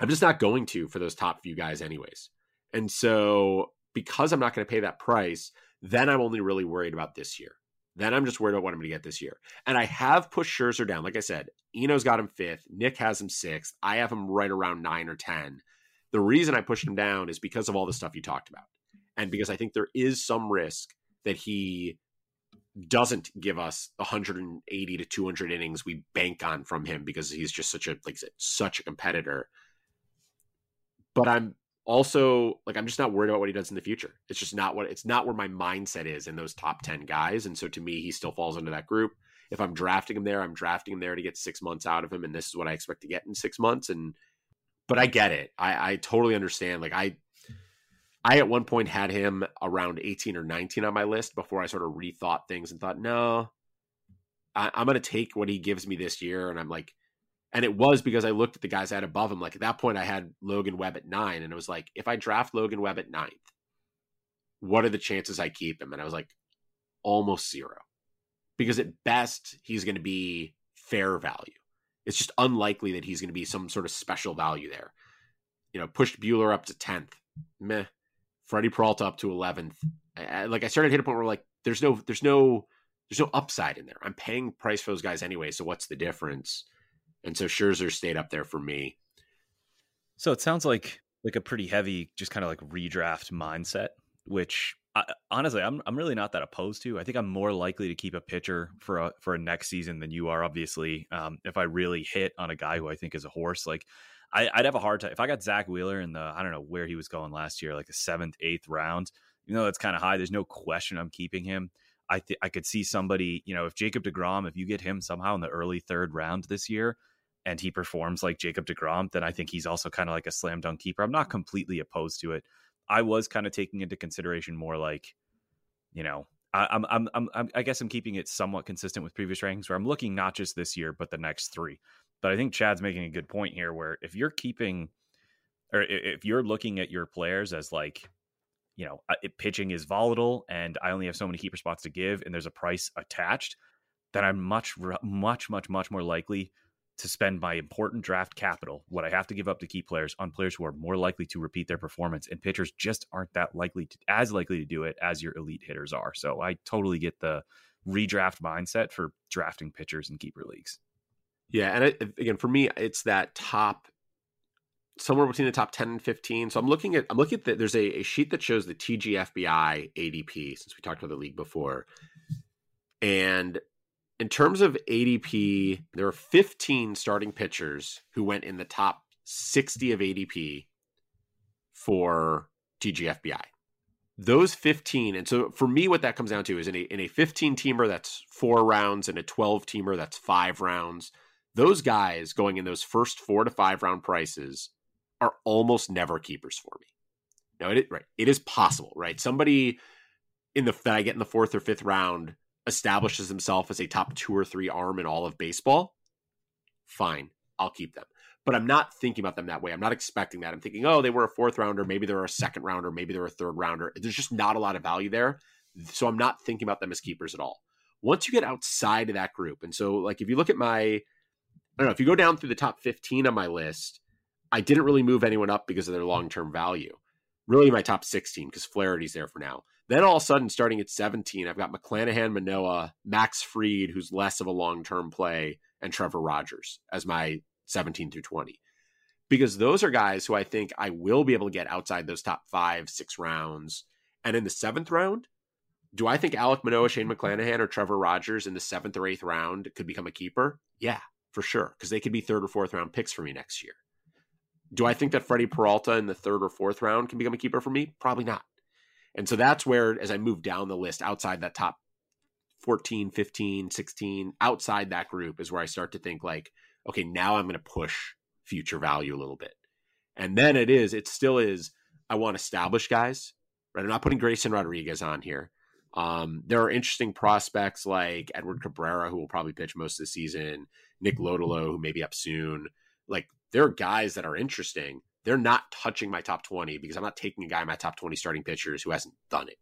I'm just not going to for those top few guys, anyways. And so, because I'm not going to pay that price, then I'm only really worried about this year. Then I'm just worried about what I'm going to get this year. And I have pushed Scherzer down. Like I said, Eno's got him fifth. Nick has him sixth. I have him right around nine or 10. The reason I pushed him down is because of all the stuff you talked about. And because I think there is some risk that he doesn't give us 180 to 200 innings we bank on from him because he's just such a like such a competitor but I'm also like I'm just not worried about what he does in the future. It's just not what it's not where my mindset is in those top 10 guys and so to me he still falls into that group. If I'm drafting him there, I'm drafting him there to get 6 months out of him and this is what I expect to get in 6 months and but I get it. I I totally understand like I I at one point had him around 18 or 19 on my list before I sort of rethought things and thought, no, I, am going to take what he gives me this year. And I'm like, and it was because I looked at the guys I had above him. Like at that point, I had Logan Webb at nine, and it was like, if I draft Logan Webb at ninth, what are the chances I keep him? And I was like, almost zero, because at best he's going to be fair value. It's just unlikely that he's going to be some sort of special value there. You know, pushed Buehler up to tenth, meh. Freddie Peralta up to eleventh. Like I started to hit a point where like, there's no, there's no, there's no upside in there. I'm paying price for those guys anyway, so what's the difference? and so Scherzer stayed up there for me.
So it sounds like like a pretty heavy, just kind of like redraft mindset, which I, honestly I'm I'm really not that opposed to. I think I'm more likely to keep a pitcher for a for a next season than you are. Obviously, um, if I really hit on a guy who I think is a horse, like I, would have a hard time if I got Zack Wheeler in the I don't know where he was going last year, like the seventh, eighth round. You know that's kind of high. There's no question I'm keeping him. I th- I could see somebody, you know, if Jacob Degrom, if you get him somehow in the early third round this year, and he performs like Jacob DeGrom, then I think he's also kind of like a slam dunk keeper. I'm not completely opposed to it. I was kind of taking into consideration more like, you know, I, I'm, I'm, I'm, I guess I'm keeping it somewhat consistent with previous rankings where I'm looking not just this year, but the next three. But I think Chad's making a good point here where if you're keeping, or if you're looking at your players as like, you know, it, pitching is volatile and I only have so many keeper spots to give and there's a price attached, then I'm much, much, much, much more likely to spend my important draft capital, what I have to give up to key players, on players who are more likely to repeat their performance. And pitchers just aren't that likely to, as likely to do it as your elite hitters are. So I totally get the redraft mindset for drafting pitchers in keeper leagues.
Yeah, and again, for me, it's that top somewhere between the top 10 and 15. So I'm looking at I'm looking at the, there's a, a sheet that shows the TGFBI ADP since we talked about the league before. And in terms of ADP, there are 15 starting pitchers who went in the top 60 of ADP for TGFBI. Those 15, and so for me, what that comes down to is in a in a 15 teamer that's four rounds and a 12 teamer that's five rounds. Those guys going in those first four to five round prices are almost never keepers for me. Now, it right, it is possible, right? Somebody in the that I get in the fourth or fifth round establishes himself as a top two or three arm in all of baseball. Fine, I'll keep them. But I'm not thinking about them that way. I'm not expecting that. I'm thinking, oh, they were a fourth rounder, maybe they're a second rounder, maybe they're a third rounder. There's just not a lot of value there. So I'm not thinking about them as keepers at all. Once you get outside of that group, and so like if you look at my, I don't know, if you go down through the top 15 on my list, I didn't really move anyone up because of their long term value. Really, my top 16 because Flaherty's there for now. Then all of a sudden, starting at 17, I've got McClanahan, Manoah, Max Fried, who's less of a long term play, and Trevor Rogers as my 17 through 20. Because those are guys who I think I will be able to get outside those top five, six rounds. And in the seventh round, do I think Alek Manoah, Shane McClanahan, or Trevor Rogers in the seventh or eighth round could become a keeper? Yeah, for sure. Because they could be third or fourth round picks for me next year. Do I think that Freddie Peralta in the third or fourth round can become a keeper for me? Probably not. And so that's where, as I move down the list outside that top 14, 15, 16, outside that group is where I start to think like, okay, now I'm going to push future value a little bit. And then it is, it still is, I want established guys, right? I'm not putting Grayson Rodriguez on here. Um, there are interesting prospects like Edward Cabrera, who will probably pitch most of the season, Nick Lodolo, who may be up soon. Like there are guys that are interesting. They're not touching my top 20 because I'm not taking a guy in my top 20 starting pitchers who hasn't done it.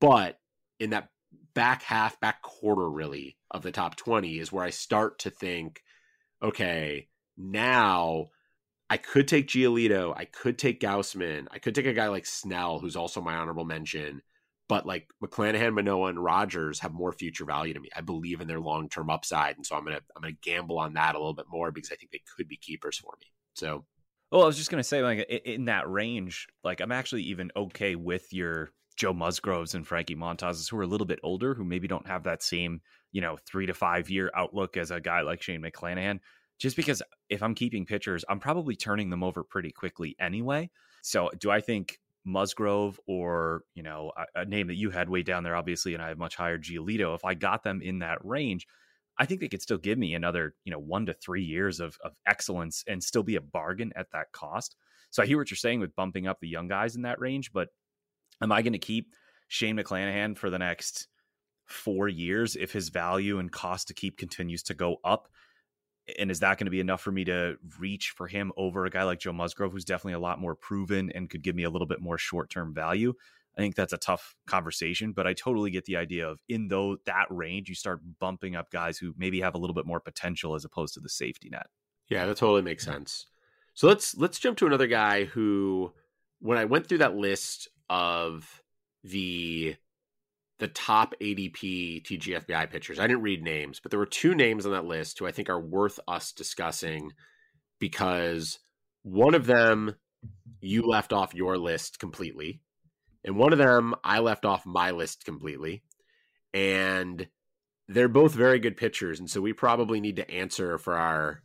But in that back half, back quarter, really, of the top 20 is where I start to think, okay, now I could take Giolito, I could take Gausman, I could take a guy like Snell, who's also my honorable mention but like McClanahan, Manoah, and Rogers have more future value to me. I believe in their long term upside, and so I'm gonna I'm gonna gamble on that a little bit more because I think they could be keepers for me. So,
well, I was just gonna say like in that range, like I'm actually even okay with your Joe Musgroves and Frankie Montas, who are a little bit older, who maybe don't have that same you know three to five year outlook as a guy like Shane McClanahan. Just because if I'm keeping pitchers, I'm probably turning them over pretty quickly anyway. So, do I think Musgrove or you know a, a, name that you had way down there, obviously, and I have much higher Giolito. If I got them in that range, I think they could still give me another you know one to three years of of excellence and still be a bargain at that cost. So I hear what you're saying with bumping up the young guys in that range, but am I going to keep Shane McClanahan for the next four years if his value and cost to keep continues to go up? and is that going to be enough for me to reach for him over a guy like Joe Musgrove, who's definitely a lot more proven and could give me a little bit more short term value? I think that's a tough conversation, but I totally get the idea of in though that range, you start bumping up guys who maybe have a little bit more potential as opposed to the safety net.
Yeah, that totally makes sense. So let's let's jump to another guy who, when I went through that list of the the top ADP TGFBI pitchers. I didn't read names, but there were two names on that list who I think are worth us discussing because one of them you left off your list completely, and one of them I left off my list completely. And they're both very good pitchers, and so we probably need to answer for our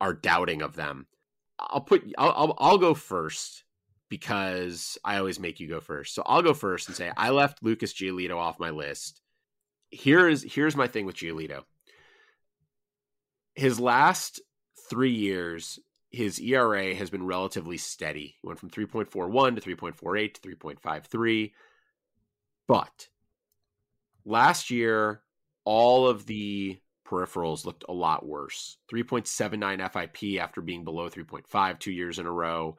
our doubting of them. I'll put I'll I'll, I'll go first because I always make you go first. So I'll go first and say I left Lucas Giolito off my list. Here is here's my thing with Giolito. His last three years, his ERA has been relatively steady. He went from 3.41 to 3.48 to 3.53. But last year, all of the peripherals looked a lot worse. 3.79 FIP after being below 3.5 two years in a row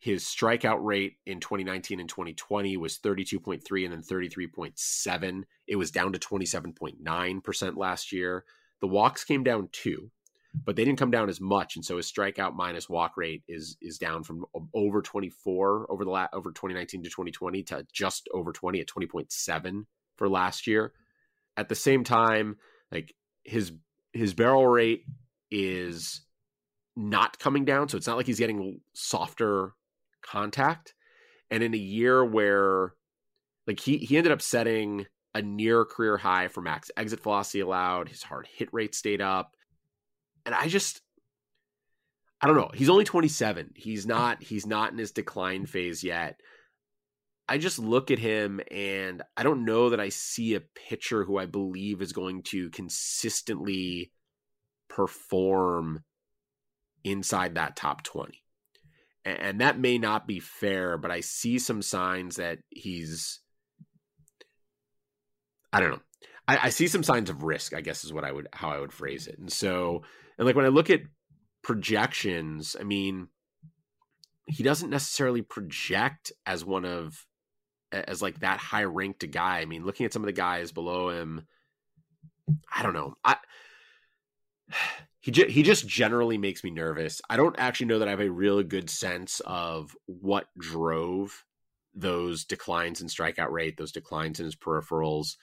his strikeout rate in 2019 and 2020 was 32.3 and then 33.7. It was down to 27.9% last year. The walks came down too, but they didn't come down as much, and so his strikeout minus walk rate is is down from over 24 over the la- over 2019 to 2020 to just over 20 at 20.7 for last year. At the same time, like his his barrel rate is not coming down, so it's not like he's getting softer contact. And in a year where like he he ended up setting a near career high for max exit velocity allowed, his hard hit rate stayed up. And I just I don't know. He's only 27. He's not he's not in his decline phase yet. I just look at him and I don't know that I see a pitcher who I believe is going to consistently perform inside that top 20 and that may not be fair, but I see some signs that he's. I don't know. I, I, see some signs of risk. I guess is what I would how I would phrase it. And so, and like when I look at projections, I mean, he doesn't necessarily project as one of as like that high ranked guy. I mean, looking at some of the guys below him, I don't know. I he ju- he just generally makes me nervous. I don't actually know that I have a really good sense of what drove those declines in strikeout rate, those declines in his peripherals.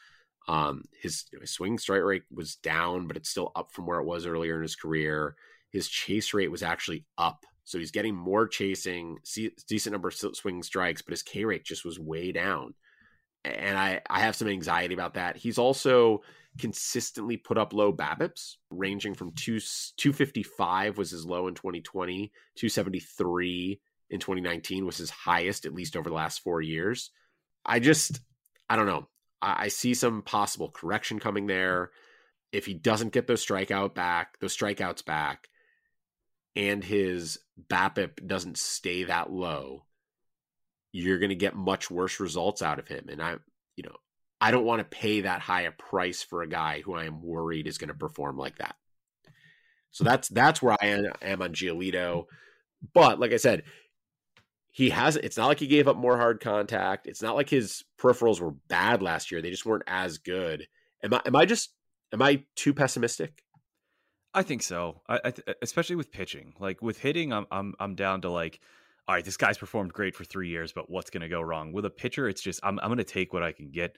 Um, his, his swing strike rate was down, but it's still up from where it was earlier in his career. His chase rate was actually up, so he's getting more chasing, decent number of swing strikes, but his K rate just was way down, and I I have some anxiety about that. He's also consistently put up low BABIPs, ranging from two, 255 was his low in 2020, 273 in 2019 was his highest, at least over the last four years. I just, I don't know. I, I see some possible correction coming there. If he doesn't get those strikeout back, those strikeouts back, and his BABIP doesn't stay that low, you're going to get much worse results out of him. And I, you know, I don't want to pay that high a price for a guy who I am worried is going to perform like that. So that's that's where I am on Giolito. But like I said, he has it's not like he gave up more hard contact. It's not like his peripherals were bad last year. They just weren't as good. Am I am I just am I too pessimistic?
I think so. I, I th- especially with pitching. Like with hitting, I'm I'm I'm down to like all right, this guy's performed great for three years, but what's going to go wrong? With a pitcher, it's just I'm I'm going to take what I can get.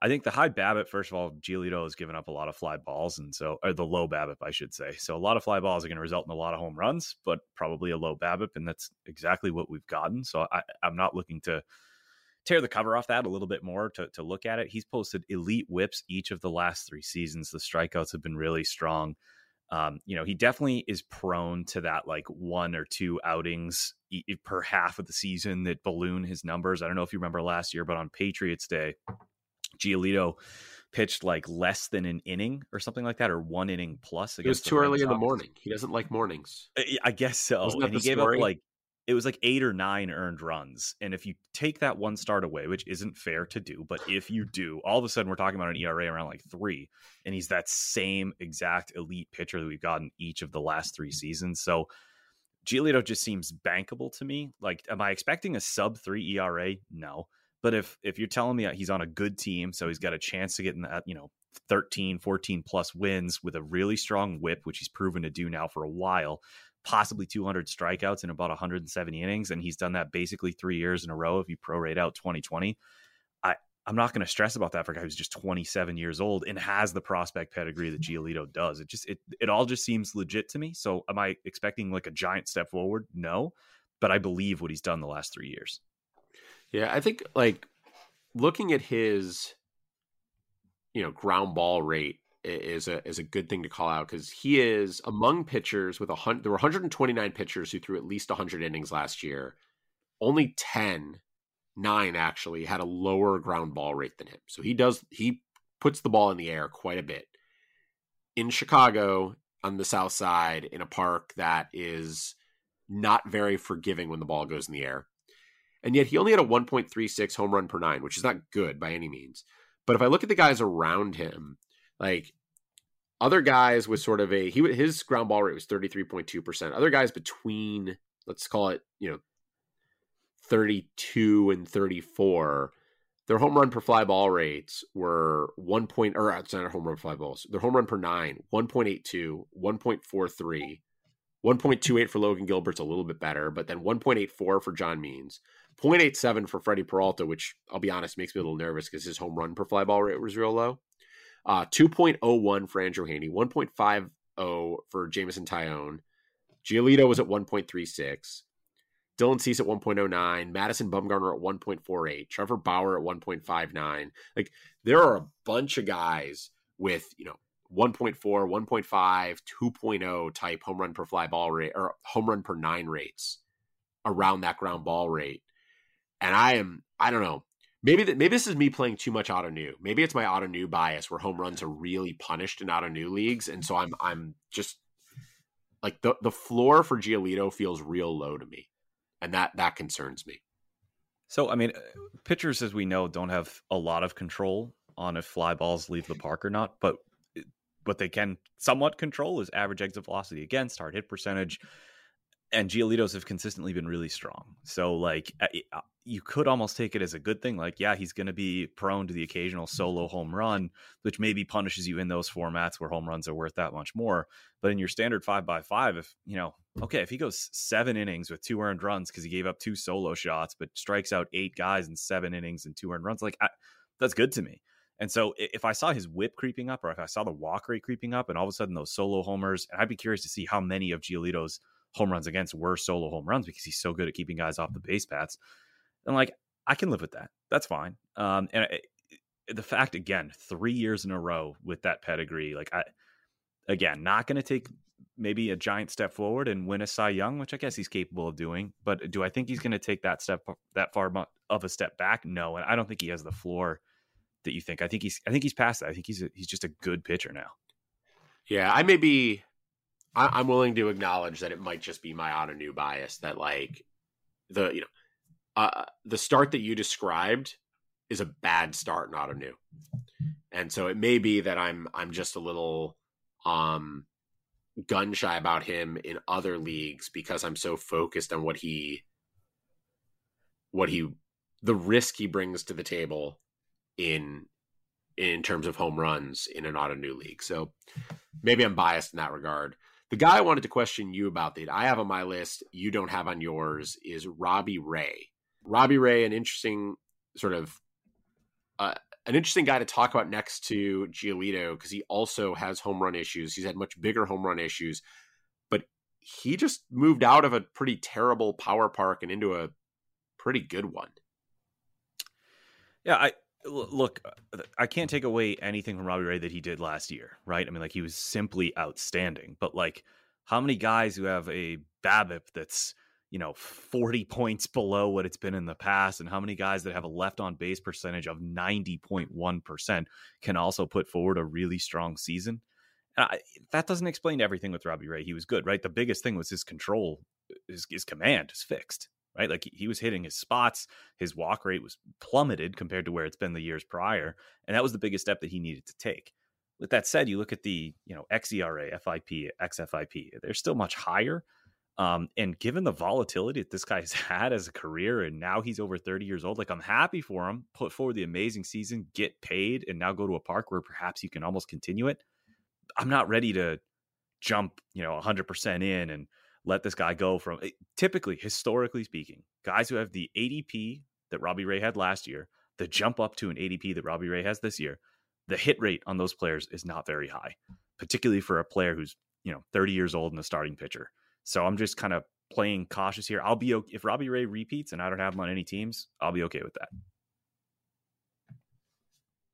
I think the high BABIP, first of all, Giolito has given up a lot of fly balls, and so or the low BABIP, I should say. So a lot of fly balls are going to result in a lot of home runs, but probably a low BABIP, and that's exactly what we've gotten. So I, I'm not looking to tear the cover off that a little bit more to, to look at it. He's posted elite whips each of the last three seasons. The strikeouts have been really strong. Um, you know, he definitely is prone to that like one or two outings per half of the season that balloon his numbers. I don't know if you remember last year, but on Patriots Day, Giolito pitched like less than an inning or something like that, or one inning plus.
It was too early in the morning. He doesn't like mornings.
I guess so. And he gave story? up like it was like eight or nine earned runs. And if you take that one start away, which isn't fair to do, but if you do, all of a sudden we're talking about an ERA around like three, and he's that same exact elite pitcher that we've gotten each of the last three mm-hmm. seasons. So Giolito just seems bankable to me. Like, am I expecting a sub three ERA? No. But if if you're telling me uh, he's on a good team, so he's got a chance to get in that, uh, you know, 13, 14 plus wins with a really strong whip, which he's proven to do now for a while, possibly 200 strikeouts in about 170 innings, and he's done that basically three years in a row if you prorate out 2020. I I'm not going to stress about that for a guy who's just 27 years old and has the prospect pedigree that mm-hmm. Giolito does. It just it it all just seems legit to me. So am I expecting like a giant step forward? No, but I believe what he's done the last three years.
Yeah, I think like looking at his you know ground ball rate is a is a good thing to call out because he is among pitchers with a hundred. There were 129 pitchers who threw at least 100 innings last year. Only 10, nine actually had a lower ground ball rate than him. So he does he puts the ball in the air quite a bit. In Chicago, on the south side, in a park that is not very forgiving when the ball goes in the air and yet he only had a 1.36 home run per nine, which is not good by any means. But if I look at the guys around him, like other guys with sort of a he his ground ball rate was 33.2%. Other guys between let's call it, you know, 32 and 34, their home run per fly ball rates were one point, or uh, it's not home run fly balls. Their home run per nine, 1.82, 1.43, 1.28 for Logan Gilbert's a little bit better, but then 1.84 for John Means, 0.87 for Freddie Peralta, which I'll be honest makes me a little nervous because his home run per fly ball rate was real low. Uh, 2.01 for Andrew Heaney, 1.50 for Jameson Taillon. Giolito was at 1.36. Dylan Cease at 1.09, Madison Bumgarner at 1.48, Trevor Bauer at 1.59. Like there are a bunch of guys with, you know, 1.4, 1.5, 2.0 type home run per fly ball rate or home run per nine rates around that ground ball rate. And I am, I don't know, maybe that maybe this is me playing too much Ottoneu. Maybe it's my Ottoneu bias where home runs are really punished in Ottoneu leagues. And so I'm, I'm just like the, the floor for Giolito feels real low to me and that that concerns me.
So, I mean, uh, pitchers, as we know, don't have a lot of control on if fly balls leave the park or not, but uh, what they can somewhat control is average exit velocity against, hard hit percentage, and Giolitos have consistently been really strong. So, like, uh, you could almost take it as a good thing. Like, yeah, he's going to be prone to the occasional solo home run, which maybe punishes you in those formats where home runs are worth that much more. But in your standard five by five, if you know, okay, if he goes seven innings with two earned runs because he gave up two solo shots, but strikes out eight guys in seven innings and two earned runs, like I, that's good to me. And so if I saw his whip creeping up, or if I saw the walk rate creeping up, and all of a sudden those solo homers, and I'd be curious to see how many of Giolito's home runs against were solo home runs because he's so good at keeping guys off the base paths. And like, I can live with that. That's fine. Um, and it, the fact again, three years in a row with that pedigree, like I, again, not going to take maybe a giant step forward and win a Cy Young, which I guess he's capable of doing. But do I think he's going to take that step that far of a step back? No, and I don't think he has the floor that you think. I think he's I think he's past that. I think he's a, he's just a good pitcher now.
Yeah, I may be. I, am willing to acknowledge that it might just be my Ottoneu bias that like the you know uh, the start that you described is a bad start, not a new. And so it may be that I'm I'm just a little um gun shy about him in other leagues because I'm so focused on what he what he the risk he brings to the table in in terms of home runs in an Ottoneu league. So maybe I'm biased in that regard. The guy I wanted to question you about that I have on my list, you don't have on yours, is Robbie Ray. Robbie Ray, an interesting sort of uh, an interesting guy to talk about next to Giolito because he also has home run issues. He's had much bigger home run issues, but he just moved out of a pretty terrible power park and into a pretty good one.
Yeah, I look, uh, I can't take away anything from Robbie Ray that he did last year, right? I mean, like he was simply outstanding. But like, how many guys who have a BABIP that's you know 40 points below what it's been in the past and how many guys that have a left on base percentage of 90.1% can also put forward a really strong season I, that doesn't explain everything with Robbie Ray he was good right the biggest thing was his control his, his command is fixed right like he was hitting his spots his walk rate was plummeted compared to where it's been the years prior and that was the biggest step that he needed to take with that said you look at the you know xera fip xfip they're still much higher um, and given the volatility that this guy's had as a career, and now he's over 30 years old, like I'm happy for him. Put forward the amazing season, get paid, and now go to a park where perhaps you can almost continue it. I'm not ready to jump, you know, 100% in and let this guy go from eh, typically, historically speaking, guys who have the ADP that Robbie Ray had last year, the jump up to an ADP that Robbie Ray has this year, the hit rate on those players is not very high, particularly for a player who's, you know, 30 years old and a starting pitcher. So I'm just kind of playing cautious here. I'll be okay if Robbie Ray repeats and I don't have him on any teams. I'll be okay with that.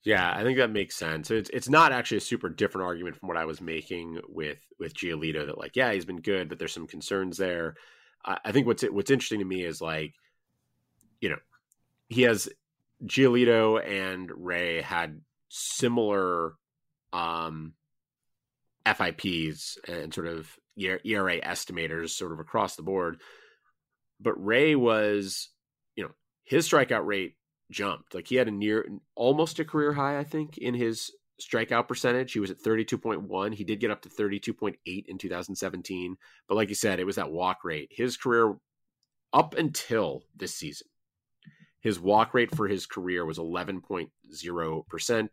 Yeah, I think that makes sense. It's it's not actually a super different argument from what I was making with with Giolito. That like, yeah, he's been good, but there's some concerns there. I, I think what's what's interesting to me is like, you know, he has Giolito and Ray had similar um FIPs and sort of ERA estimators sort of across the board. But Ray was, you know, his strikeout rate jumped. Like he had a near almost a career high, I think, in his strikeout percentage. He was at 32.1. He did get up to 32.8 in 2017. But like you said, it was that walk rate. His career up until this season, his walk rate for his career was 11.0%.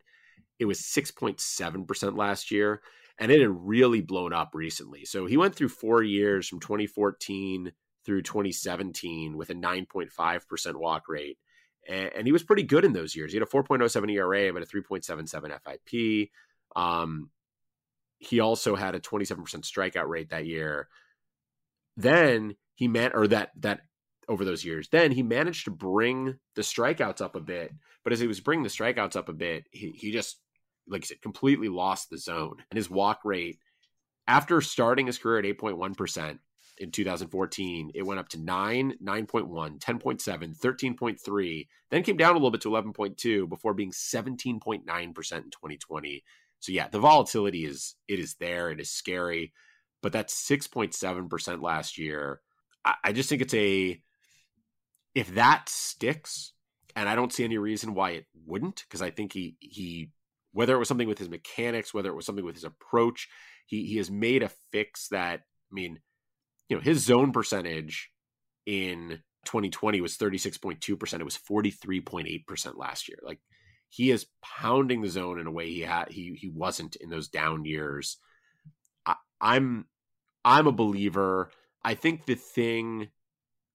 It was 6.7% last year, and it had really blown up recently. So he went through four years from 2014 through 2017 with a 9.5% walk rate. And, he was pretty good in those years. He had a 4.07 ERA, but a 3.77 FIP. Um, he also had a 27% strikeout rate that year. Then he man or that that over those years. Then he managed to bring the strikeouts up a bit, but as he was bringing the strikeouts up a bit, he, he just like I said, completely lost the zone. And his walk rate, after starting his career at 8.1% in 2014, it went up to 9, 9.1, 10.7, 13.3, then came down a little bit to 11.2 before being 17.9% in 2020. So yeah, the volatility is it is there. It is scary, but that's 6.7% last year. I, I just think it's a if that sticks, and I don't see any reason why it wouldn't, because I think he he whether it was something with his mechanics, whether it was something with his approach, he he has made a fix that I mean, you know, his zone percentage in 2020 was 36.2%. It was 43.8% last year. Like he is pounding the zone in a way he had he he wasn't in those down years. I, I'm I'm a believer. I think the thing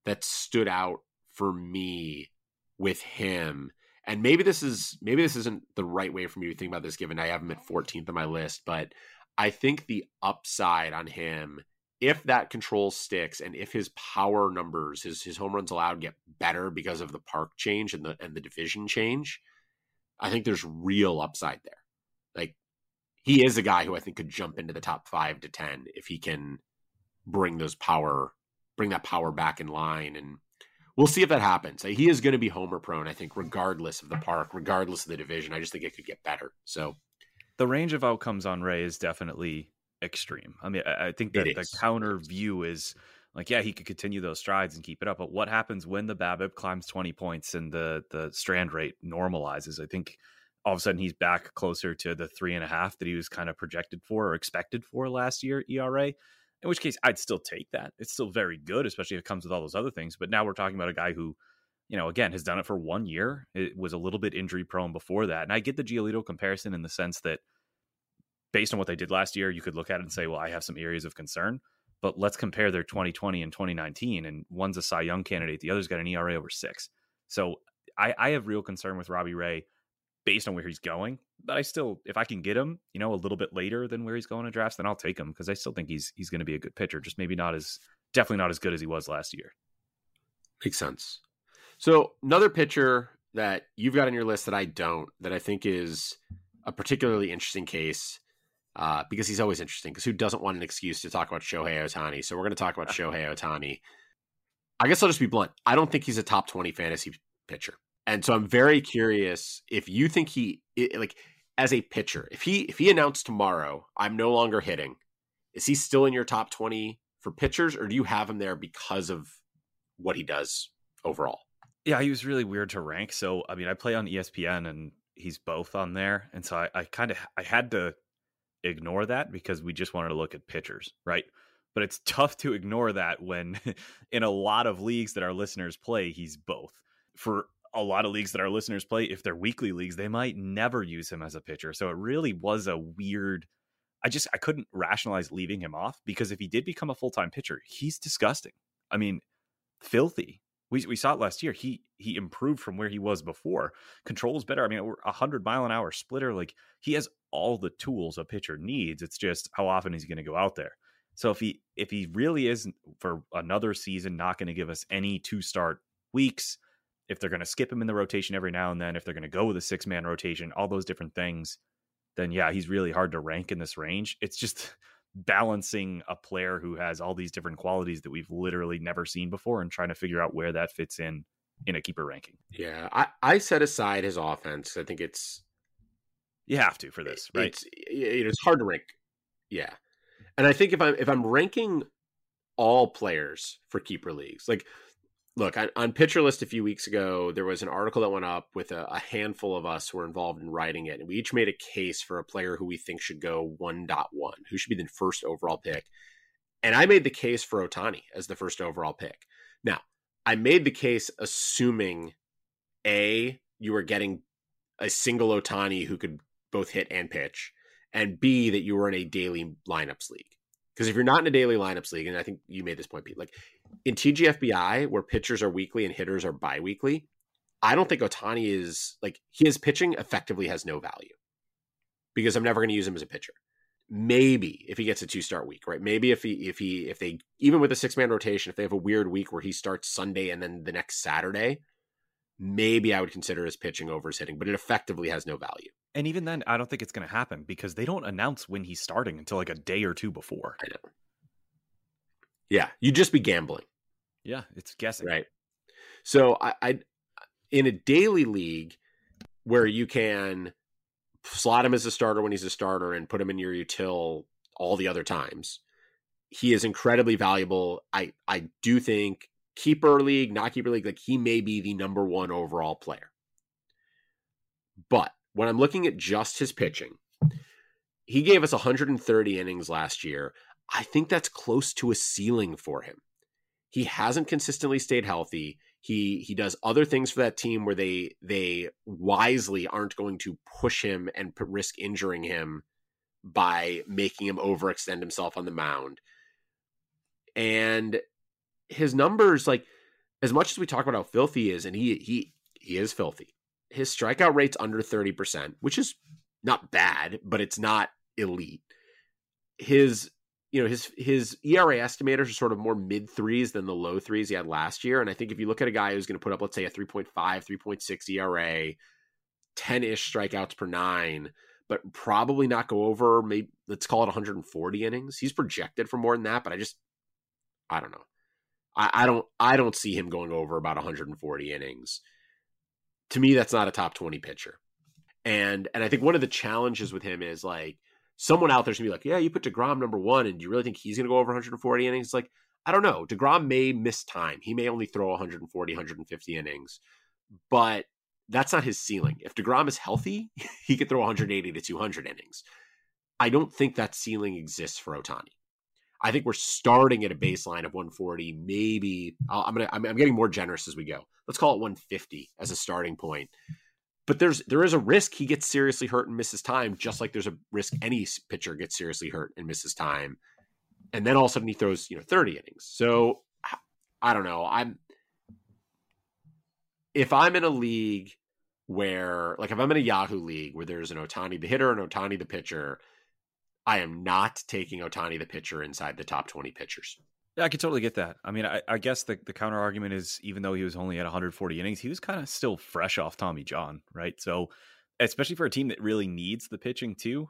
that stood out for me with him and maybe this is maybe this isn't the right way for me to think about this given I have him at 14th on my list, but I think the upside on him, if that control sticks and if his power numbers, his his home runs allowed get better because of the park change and the and the division change, I think there's real upside there. Like he is a guy who I think could jump into the top five to ten if he can bring those power, bring that power back in line and we'll see if that happens. He is going to be homer prone, I think, regardless of the park, regardless of the division. I just think it could get better. So
the range of outcomes on Ray is definitely extreme. I mean, I think that the counter view is like, yeah, he could continue those strides and keep it up. But what happens when the BABIP climbs 20 points and the the strand rate normalizes? I think all of a sudden he's back closer to the three and a half that he was kind of projected for or expected for last year ERA in which case I'd still take that. It's still very good, especially if it comes with all those other things. But now we're talking about a guy who, you know, again, has done it for one year. It was a little bit injury prone before that. And I get the Giolito comparison in the sense that based on what they did last year, you could look at it and say, well, I have some areas of concern. But let's compare their 2020 and 2019. And one's a Cy Young candidate, the other's got an ERA over six. So I, I have real concern with Robbie Ray based on where he's going. But I still, if I can get him, you know, a little bit later than where he's going to drafts, then I'll take him because I still think he's he's going to be a good pitcher. Just maybe not as definitely not as good as he was last year.
Makes sense. So another pitcher that you've got on your list that I don't, that I think is a particularly interesting case, uh, because he's always interesting. Because who doesn't want an excuse to talk about Shohei Ohtani? So we're going to talk about Shohei Ohtani. I guess I'll just be blunt. I don't think he's a top twenty fantasy pitcher. And so I'm very curious if you think he like as a pitcher, if he if he announced tomorrow, I'm no longer hitting, is he still in your top 20 for pitchers or do you have him there because of what he does overall?
Yeah, he was really weird to rank. So I mean, I play on ESPN and he's both on there. And so I, I kind of I had to ignore that because we just wanted to look at pitchers, right? But it's tough to ignore that when in a lot of leagues that our listeners play, he's both. For a lot of leagues that our listeners play, if they're weekly leagues, they might never use him as a pitcher. So it really was a weird. I just I couldn't rationalize leaving him off because if he did become a full time pitcher, he's disgusting. I mean, filthy. We we saw it last year. He he improved from where he was before. Control is better. I mean, a hundred mile an hour splitter. Like he has all the tools a pitcher needs. It's just how often he's going to go out there. So if he if he really isn't for another season not going to give us any two start weeks, if they're going to skip him in the rotation every now and then, if they're going to go with a six man rotation, all those different things, then yeah, he's really hard to rank in this range. It's just balancing a player who has all these different qualities that we've literally never seen before and trying to figure out where that fits in in a keeper ranking.
Yeah, I, I set aside his offense. I think it's
you have to for this, right?
It's it's hard to rank. Yeah, and I think if I'm if I'm ranking all players for keeper leagues, like look on, on pitcher list a few weeks ago there was an article that went up with a, a, handful of us who were involved in writing it and we each made a case for a player who we think should go 1.1 who should be the first overall pick and i made the case for Ohtani as the first overall pick now I made the case assuming A, you were getting a single Ohtani who could both hit and pitch, and B, that you were in a daily lineups league. Because if you're not in a daily lineups league, and I think you made this point, Pete, like in TGFBI, where pitchers are weekly and hitters are biweekly, I don't think Ohtani is like his pitching effectively has no value because I'm never going to use him as a pitcher. Maybe if he gets a two start week, right? Maybe if he if he if they even with a six man rotation, if they have a weird week where he starts Sunday and then the next Saturday, maybe I would consider his pitching over his hitting, but it effectively has no value.
And even then, I don't think it's going to happen because they don't announce when he's starting until like a day or two before.
I know. Yeah, you'd just be gambling.
Yeah, it's guessing.
Right. So I, I in a daily league where you can slot him as a starter when he's a starter and put him in your util all the other times. He is incredibly valuable. I I do think keeper league, not keeper league, like he may be the number one overall player. But when I'm looking at just his pitching, he gave us 130 innings last year. I think that's close to a ceiling for him. He hasn't consistently stayed healthy. He he does other things for that team where they they wisely aren't going to push him and risk injuring him by making him overextend himself on the mound. And his numbers, like as much as we talk about how filthy he is, and he he he is filthy. His strikeout rate's under 30%, which is not bad, but it's not elite. His you know his his ERA estimators are sort of more mid threes than the low threes he had last year. And I think if you look at a guy who's going to put up, let's say, a 3.5, 3.6 ERA, 10 ish strikeouts per nine, but probably not go over maybe let's call it 140 innings. He's projected for more than that, but I just I don't know. I, I don't I don't see him going over about 140 innings. To me, that's not a top 20 pitcher. And and I think one of the challenges with him is like someone out there's gonna be like, yeah, you put deGrom number one, and do you really think he's gonna go over 140 innings? It's like I don't know. deGrom may miss time. He may only throw 140, 150 innings, but that's not his ceiling. If deGrom is healthy, he could throw 180 to 200 innings. I don't think that ceiling exists for Ohtani. I think we're starting at a baseline of 140. Maybe i am gonna I'm, I'm getting more generous as we go. Let's call it 150 as a starting point. But there's there is a risk he gets seriously hurt and misses time, just like there's a risk any pitcher gets seriously hurt and misses time. And then all of a sudden he throws you know 30 innings. So I don't know. I'm if I'm in a league where like if I'm in a Yahoo league where there's an Ohtani the hitter and Ohtani the pitcher I am not taking Ohtani the pitcher inside the top 20 pitchers.
Yeah, I could totally get that. I mean, I, I, guess the, the counter argument is even though he was only at 140 innings, he was kind of still fresh off Tommy John, right? So, especially for a team that really needs the pitching too,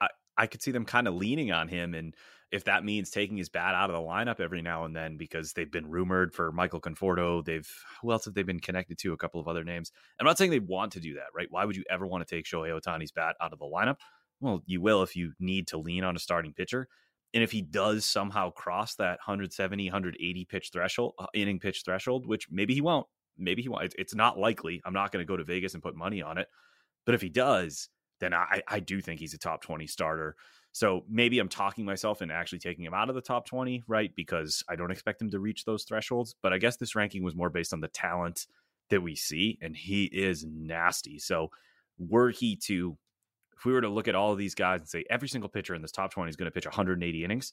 I, I could see them kind of leaning on him. And if that means taking his bat out of the lineup every now and then because they've been rumored for Michael Conforto, they've, who else have they been connected to? A couple of other names. I'm not saying they want to do that, right? Why would you ever want to take Shohei Ohtani's bat out of the lineup? Well, you will if you need to lean on a starting pitcher. And if he does somehow cross that 170, 180 pitch threshold, uh, inning pitch threshold, which maybe he won't, maybe he won't. It's not likely. I'm not going to go to Vegas and put money on it. But if he does, then I, I do think he's a top 20 starter. So maybe I'm talking myself into actually taking him out of the top 20, right? Because I don't expect him to reach those thresholds. But I guess this ranking was more based on the talent that we see, and he is nasty. So were he to if we were to look at all of these guys and say every single pitcher in this top 20 is going to pitch 180 innings,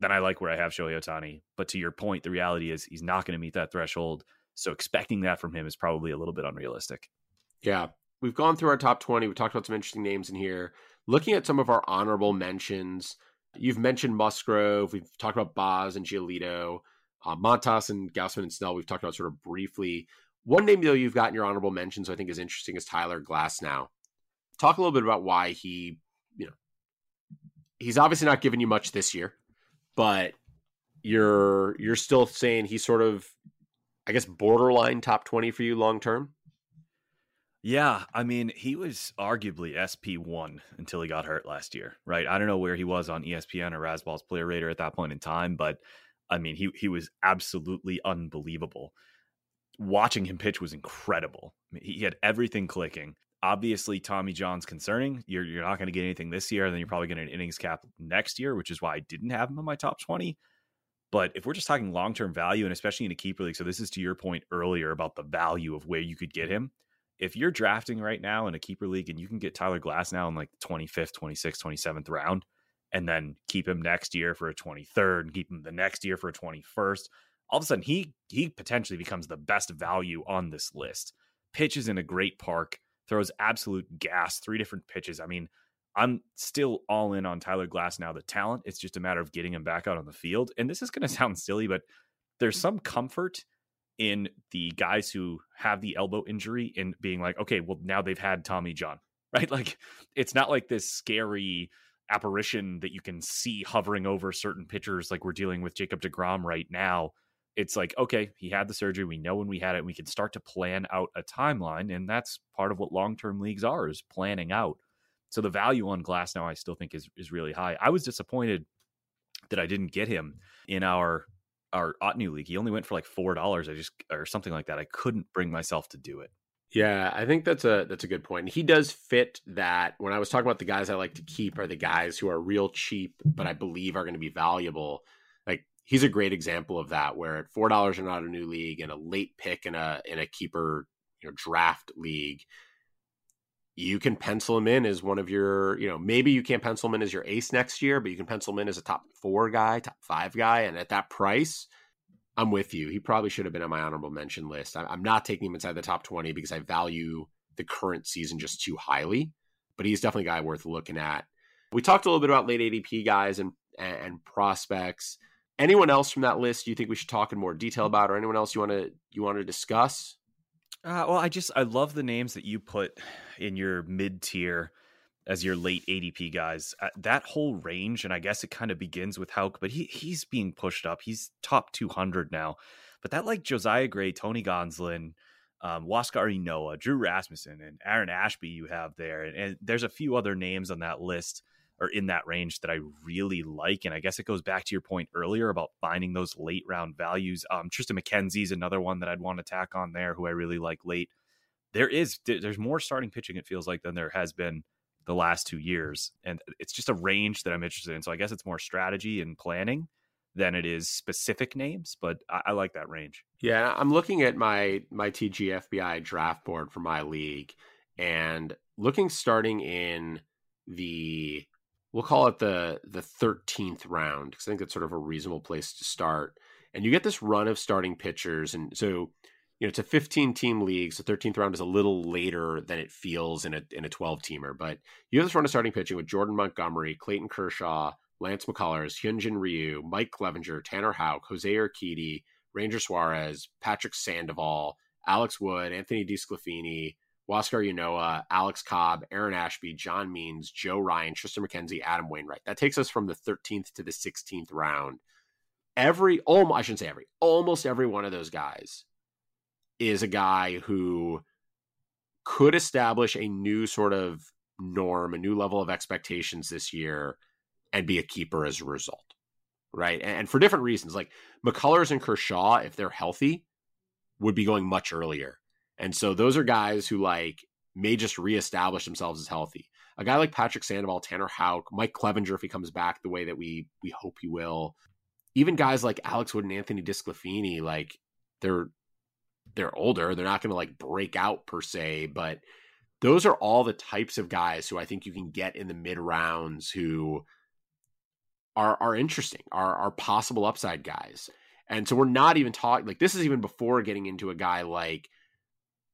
then I like where I have Shohei Ohtani. But to your point, the reality is he's not going to meet that threshold. So expecting that from him is probably a little bit unrealistic.
Yeah. We've gone through our top 20. We talked about some interesting names in here. Looking at some of our honorable mentions, you've mentioned Musgrove. We've talked about Baz and Giolito. Uh, Montas and Gausman and Snell, we've talked about sort of briefly. One name, though, you've got in your honorable mentions, I think is interesting, is Tyler Glasnow talk a little bit about why he, you know, he's obviously not giving you much this year, but you're you're still saying he's sort of, I guess, borderline top twenty for you long term.
Yeah, I mean, he was arguably SP one until he got hurt last year, right? I don't know where he was on ESPN or Razzball's Player Rater at that point in time, but I mean, he he was absolutely unbelievable. Watching him pitch was incredible. he had everything clicking obviously Tommy John's concerning. You're you're not going to get anything this year, and then you're probably going getting an innings cap next year, which is why I didn't have him in my top 20. But if we're just talking long term value, and especially in a keeper league, so this is to your point earlier about the value of where you could get him. If you're drafting right now in a keeper league and you can get Tyler Glasnow in like 25th, 26th, 27th round, and then keep him next year for a 23rd and keep him the next year for a 21st, all of a sudden he he potentially becomes the best value on this list. Pitches in a great park, throws absolute gas, three different pitches. I mean, I'm still all in on Tyler Glasnow, The talent, it's just a matter of getting him back out on the field. And this is going to sound silly, but there's some comfort in the guys who have the elbow injury in being like, okay, well, now they've had Tommy John, right? Like, it's not like this scary apparition that you can see hovering over certain pitchers like we're dealing with Jacob deGrom right now. It's like, okay, he had the surgery. We know when we had it. We can start to plan out a timeline. And that's part of what long term leagues are is planning out so the value on Glasnow I still think is is really high. I was disappointed that I didn't get him in our our Ottoneu league. He only went for like four dollars. I just or something like that. I couldn't bring myself to do it.
Yeah, I think that's a that's a good point. He does fit that. When I was talking about the guys I like to keep are the guys who are real cheap, but I believe are going to be valuable. He's a great example of that. Where at four dollars are Ottoneu league and a late pick in a in a keeper you know draft league, you can pencil him in as one of your, you know, maybe you can't pencil him in as your ace next year, but you can pencil him in as a top four guy, top five guy. And at that price, I'm with you. He probably should have been on my honorable mention list. I'm not taking him inside the top 20 because I value the current season just too highly, but he's definitely a guy worth looking at. We talked a little bit about late ADP guys and, and prospects. Anyone else from that list you think we should talk in more detail about, or anyone else you want to you want to discuss?
Uh, well, I just I love the names that you put in your mid tier as your late ADP guys. Uh, that whole range, and I guess it kind of begins with Houck, but he he's being pushed up. He's top two hundred now. But that like Josiah Gray, Tony Gonsolin, um, Huascar Ynoa, Drew Rasmussen, and Aaron Ashby you have there, and, and there's a few other names on that list or in that range that I really like. And I guess it goes back to your point earlier about finding those late round values. Um, Triston McKenzie is another one that I'd want to tack on there, who I really like late. There is there's more starting pitching it feels like than there has been the last two years, and it's just a range that I'm interested in. So I guess it's more strategy and planning than it is specific names, but I, I like that range.
Yeah, I'm looking at my my TGFBI draft board for my league, and looking starting in the we'll call it the the 13th round because I think that's sort of a reasonable place to start. And you get this run of starting pitchers, and so you know it's a 15 team league, so 13th round is a little later than it feels in a in a 12 teamer. But you have this run of starting pitching with Jordan Montgomery, Clayton Kershaw, Lance McCullers, Hyunjin Ryu, Mike Clevinger, Tanner Houck, Jose Urquidy, Ranger Suarez, Patrick Sandoval, Alex Wood, Anthony DeSclafani, Huascar Ynoa, uh, Alex Cobb, Aaron Ashby, John Means, Joe Ryan, Triston McKenzie, Adam Wainwright. That takes us from the 13th to the 16th round. Every, almost, I shouldn't say every, almost every one of those guys is a guy who could establish a new sort of norm, a new level of expectations this year, and be a keeper as a result. Right. And for different reasons, like McCullers and Kershaw, if they're healthy, would be going much earlier and so those are guys who like may just reestablish themselves as healthy. A guy like Patrick Sandoval, Tanner Houck, Mike Clevinger, if he comes back the way that we we hope he will, even guys like Alex Wood and Anthony DeSclafani, like they're they're older, they're not going to like break out per se, but those are all the types of guys who I think you can get in the mid rounds who are are interesting, are are possible upside guys. And so we're not even talking like this is even before getting into a guy like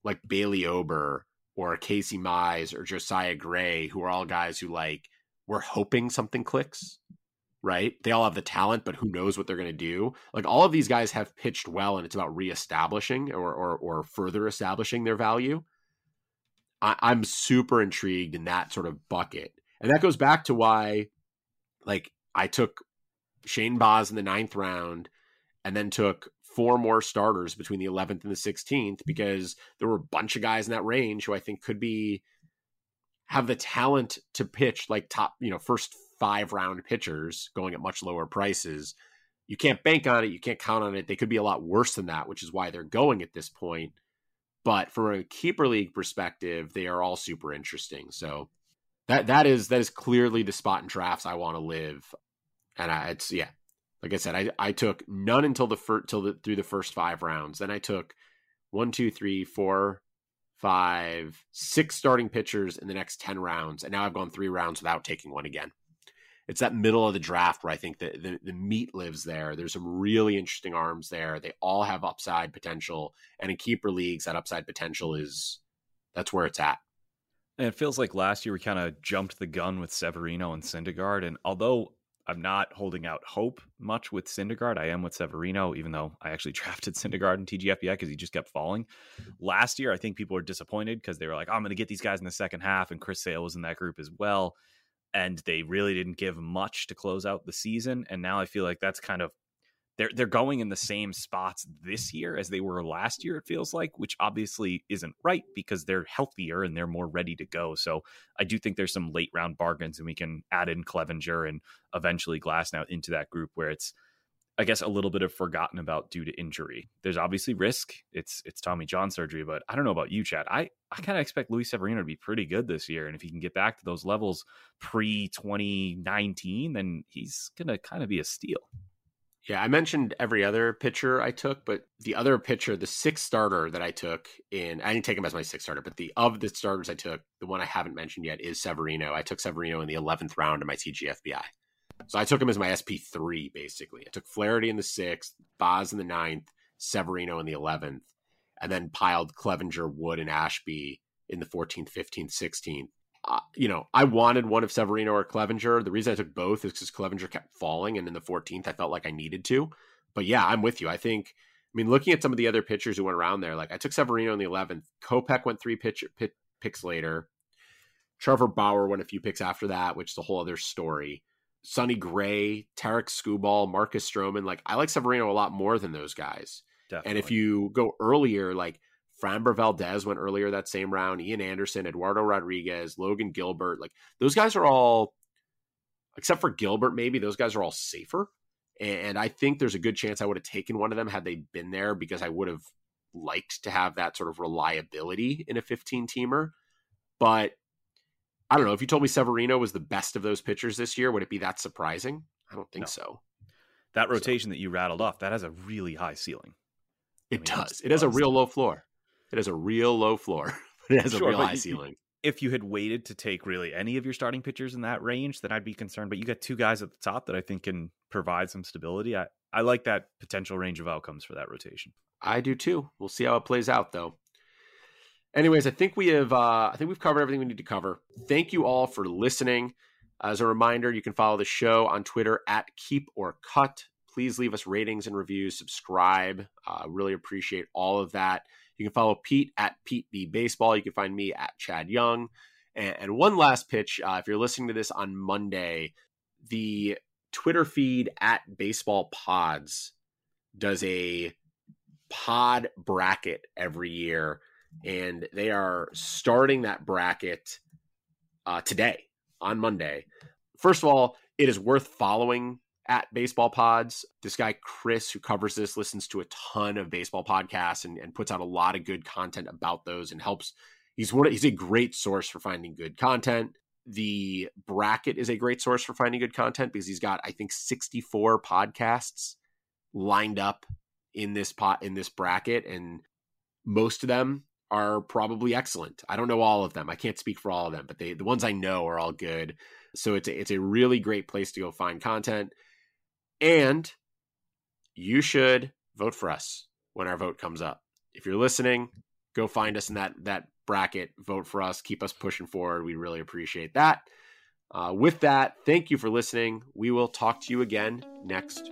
like Bailey Ober or Casey Mize or Josiah Gray, who are all guys who like we're hoping something clicks, right? They all have the talent, but who knows what they're going to do? Like all of these guys have pitched well, and it's about reestablishing or or, or further establishing their value. I, I'm super intrigued in that sort of bucket, and that goes back to why, like, I took Shane Baz in the ninth round, and then took four more starters between the 11th and the 16th because there were a bunch of guys in that range who I think could be have the talent to pitch like top, you know, first five round pitchers going at much lower prices. You can't bank on it, you can't count on it. They could be a lot worse than that, which is why they're going at this point. But from a keeper league perspective, they are all super interesting. So that that is that is clearly the spot in drafts I want to live. And I, it's yeah, like I said, I, I took none until the first till the through the first five rounds. Then I took one, two, three, four, five, six starting pitchers in the next ten rounds, and now I've gone three rounds without taking one again. It's that middle of the draft where I think that the, the meat lives there. There's some really interesting arms there. They all have upside potential, and in keeper leagues, that upside potential is that's where it's at.
And it feels like last year we kind of jumped the gun with Severino and Syndergaard. And although I'm not holding out hope much with Syndergaard. I am with Severino, even though I actually drafted Syndergaard in TGFBI because he just kept falling. Last year, I think people were disappointed because they were like, oh, I'm going to get these guys in the second half. And Chris Sale was in that group as well. And they really didn't give much to close out the season. And now I feel like that's kind of they're they're going in the same spots this year as they were last year. It feels like, which obviously isn't right because they're healthier and they're more ready to go. So I do think there's some late round bargains, and we can add in Clevinger and eventually Glasnow into that group where it's, I guess, a little bit of forgotten about due to injury. There's obviously risk. It's it's Tommy John surgery, but I don't know about you, Chad. I I kind of expect Luis Severino to be pretty good this year, and if he can get back to those levels pre 2019, then he's gonna kind of be a steal.
Yeah, I mentioned every other pitcher I took, but the other pitcher, the sixth starter that I took in, I didn't take him as my sixth starter, but the of the starters I took, the one I haven't mentioned yet is Severino. I took Severino in the 11th round of my TGFBI. So I took him as my SP3, basically. I took Flaherty in the sixth, Baz in the ninth, Severino in the 11th, and then piled Clevinger, Wood, and Ashby in the 14th, 15th, 16th uh, you know, I wanted one of Severino or Clevinger. The reason I took both is because Clevinger kept falling, and in the 14th, I felt like I needed to. But yeah, I'm with you. I think, I mean, looking at some of the other pitchers who went around there, like I took Severino in the 11th. Kopech went three pitch, pit, picks later. Trevor Bauer went a few picks after that, which is a whole other story. Sonny Gray, Tarik Skubal, Marcus Stroman. Like I like Severino a lot more than those guys. Definitely. And if you go earlier, like Framber Valdez went earlier that same round. Ian Anderson, Eduardo Rodriguez, Logan Gilbert. Like those guys are all, except for Gilbert, maybe those guys are all safer. And I think there's a good chance I would have taken one of them had they been there because I would have liked to have that sort of reliability in a 15 teamer. But I don't know. If you told me Severino was the best of those pitchers this year, would it be that surprising? I don't think no. so.
That rotation so. that you rattled off, that has a really high ceiling.
It I mean, does. It has a real low floor. It has a real low floor. But it has sure, a real high ceiling.
If you had waited to take really any of your starting pitchers in that range, then I'd be concerned. But you got two guys at the top that I think can provide some stability. I, I like that potential range of outcomes for that rotation.
I do too. We'll see how it plays out though. Anyways, I think we have uh, I think we've covered everything we need to cover. Thank you all for listening. As a reminder, you can follow the show on Twitter at Keep or Cut. Please leave us ratings and reviews, subscribe. Uh, really appreciate all of that. You can follow Pete at Pete B Baseball. You can find me at Chad Young. And, and one last pitch uh, if you're listening to this on Monday, the Twitter feed at Baseball Pods does a pod bracket every year. And they are starting that bracket uh, today on Monday. First of all, it is worth following at Baseball Pods. This guy, Chris, who covers this, listens to a ton of baseball podcasts and, and puts out a lot of good content about those and helps. He's one. He's a great source for finding good content. The bracket is a great source for finding good content because he's got, I think, 64 podcasts lined up in this pot in this bracket, and most of them are probably excellent. I don't know all of them. I can't speak for all of them, but they the ones I know are all good. So it's a, it's a really great place to go find content. And you should vote for us when our vote comes up. If you're listening, go find us in that that bracket, vote for us, keep us pushing forward. We really appreciate that. Uh, with that, thank you for listening. We will talk to you again next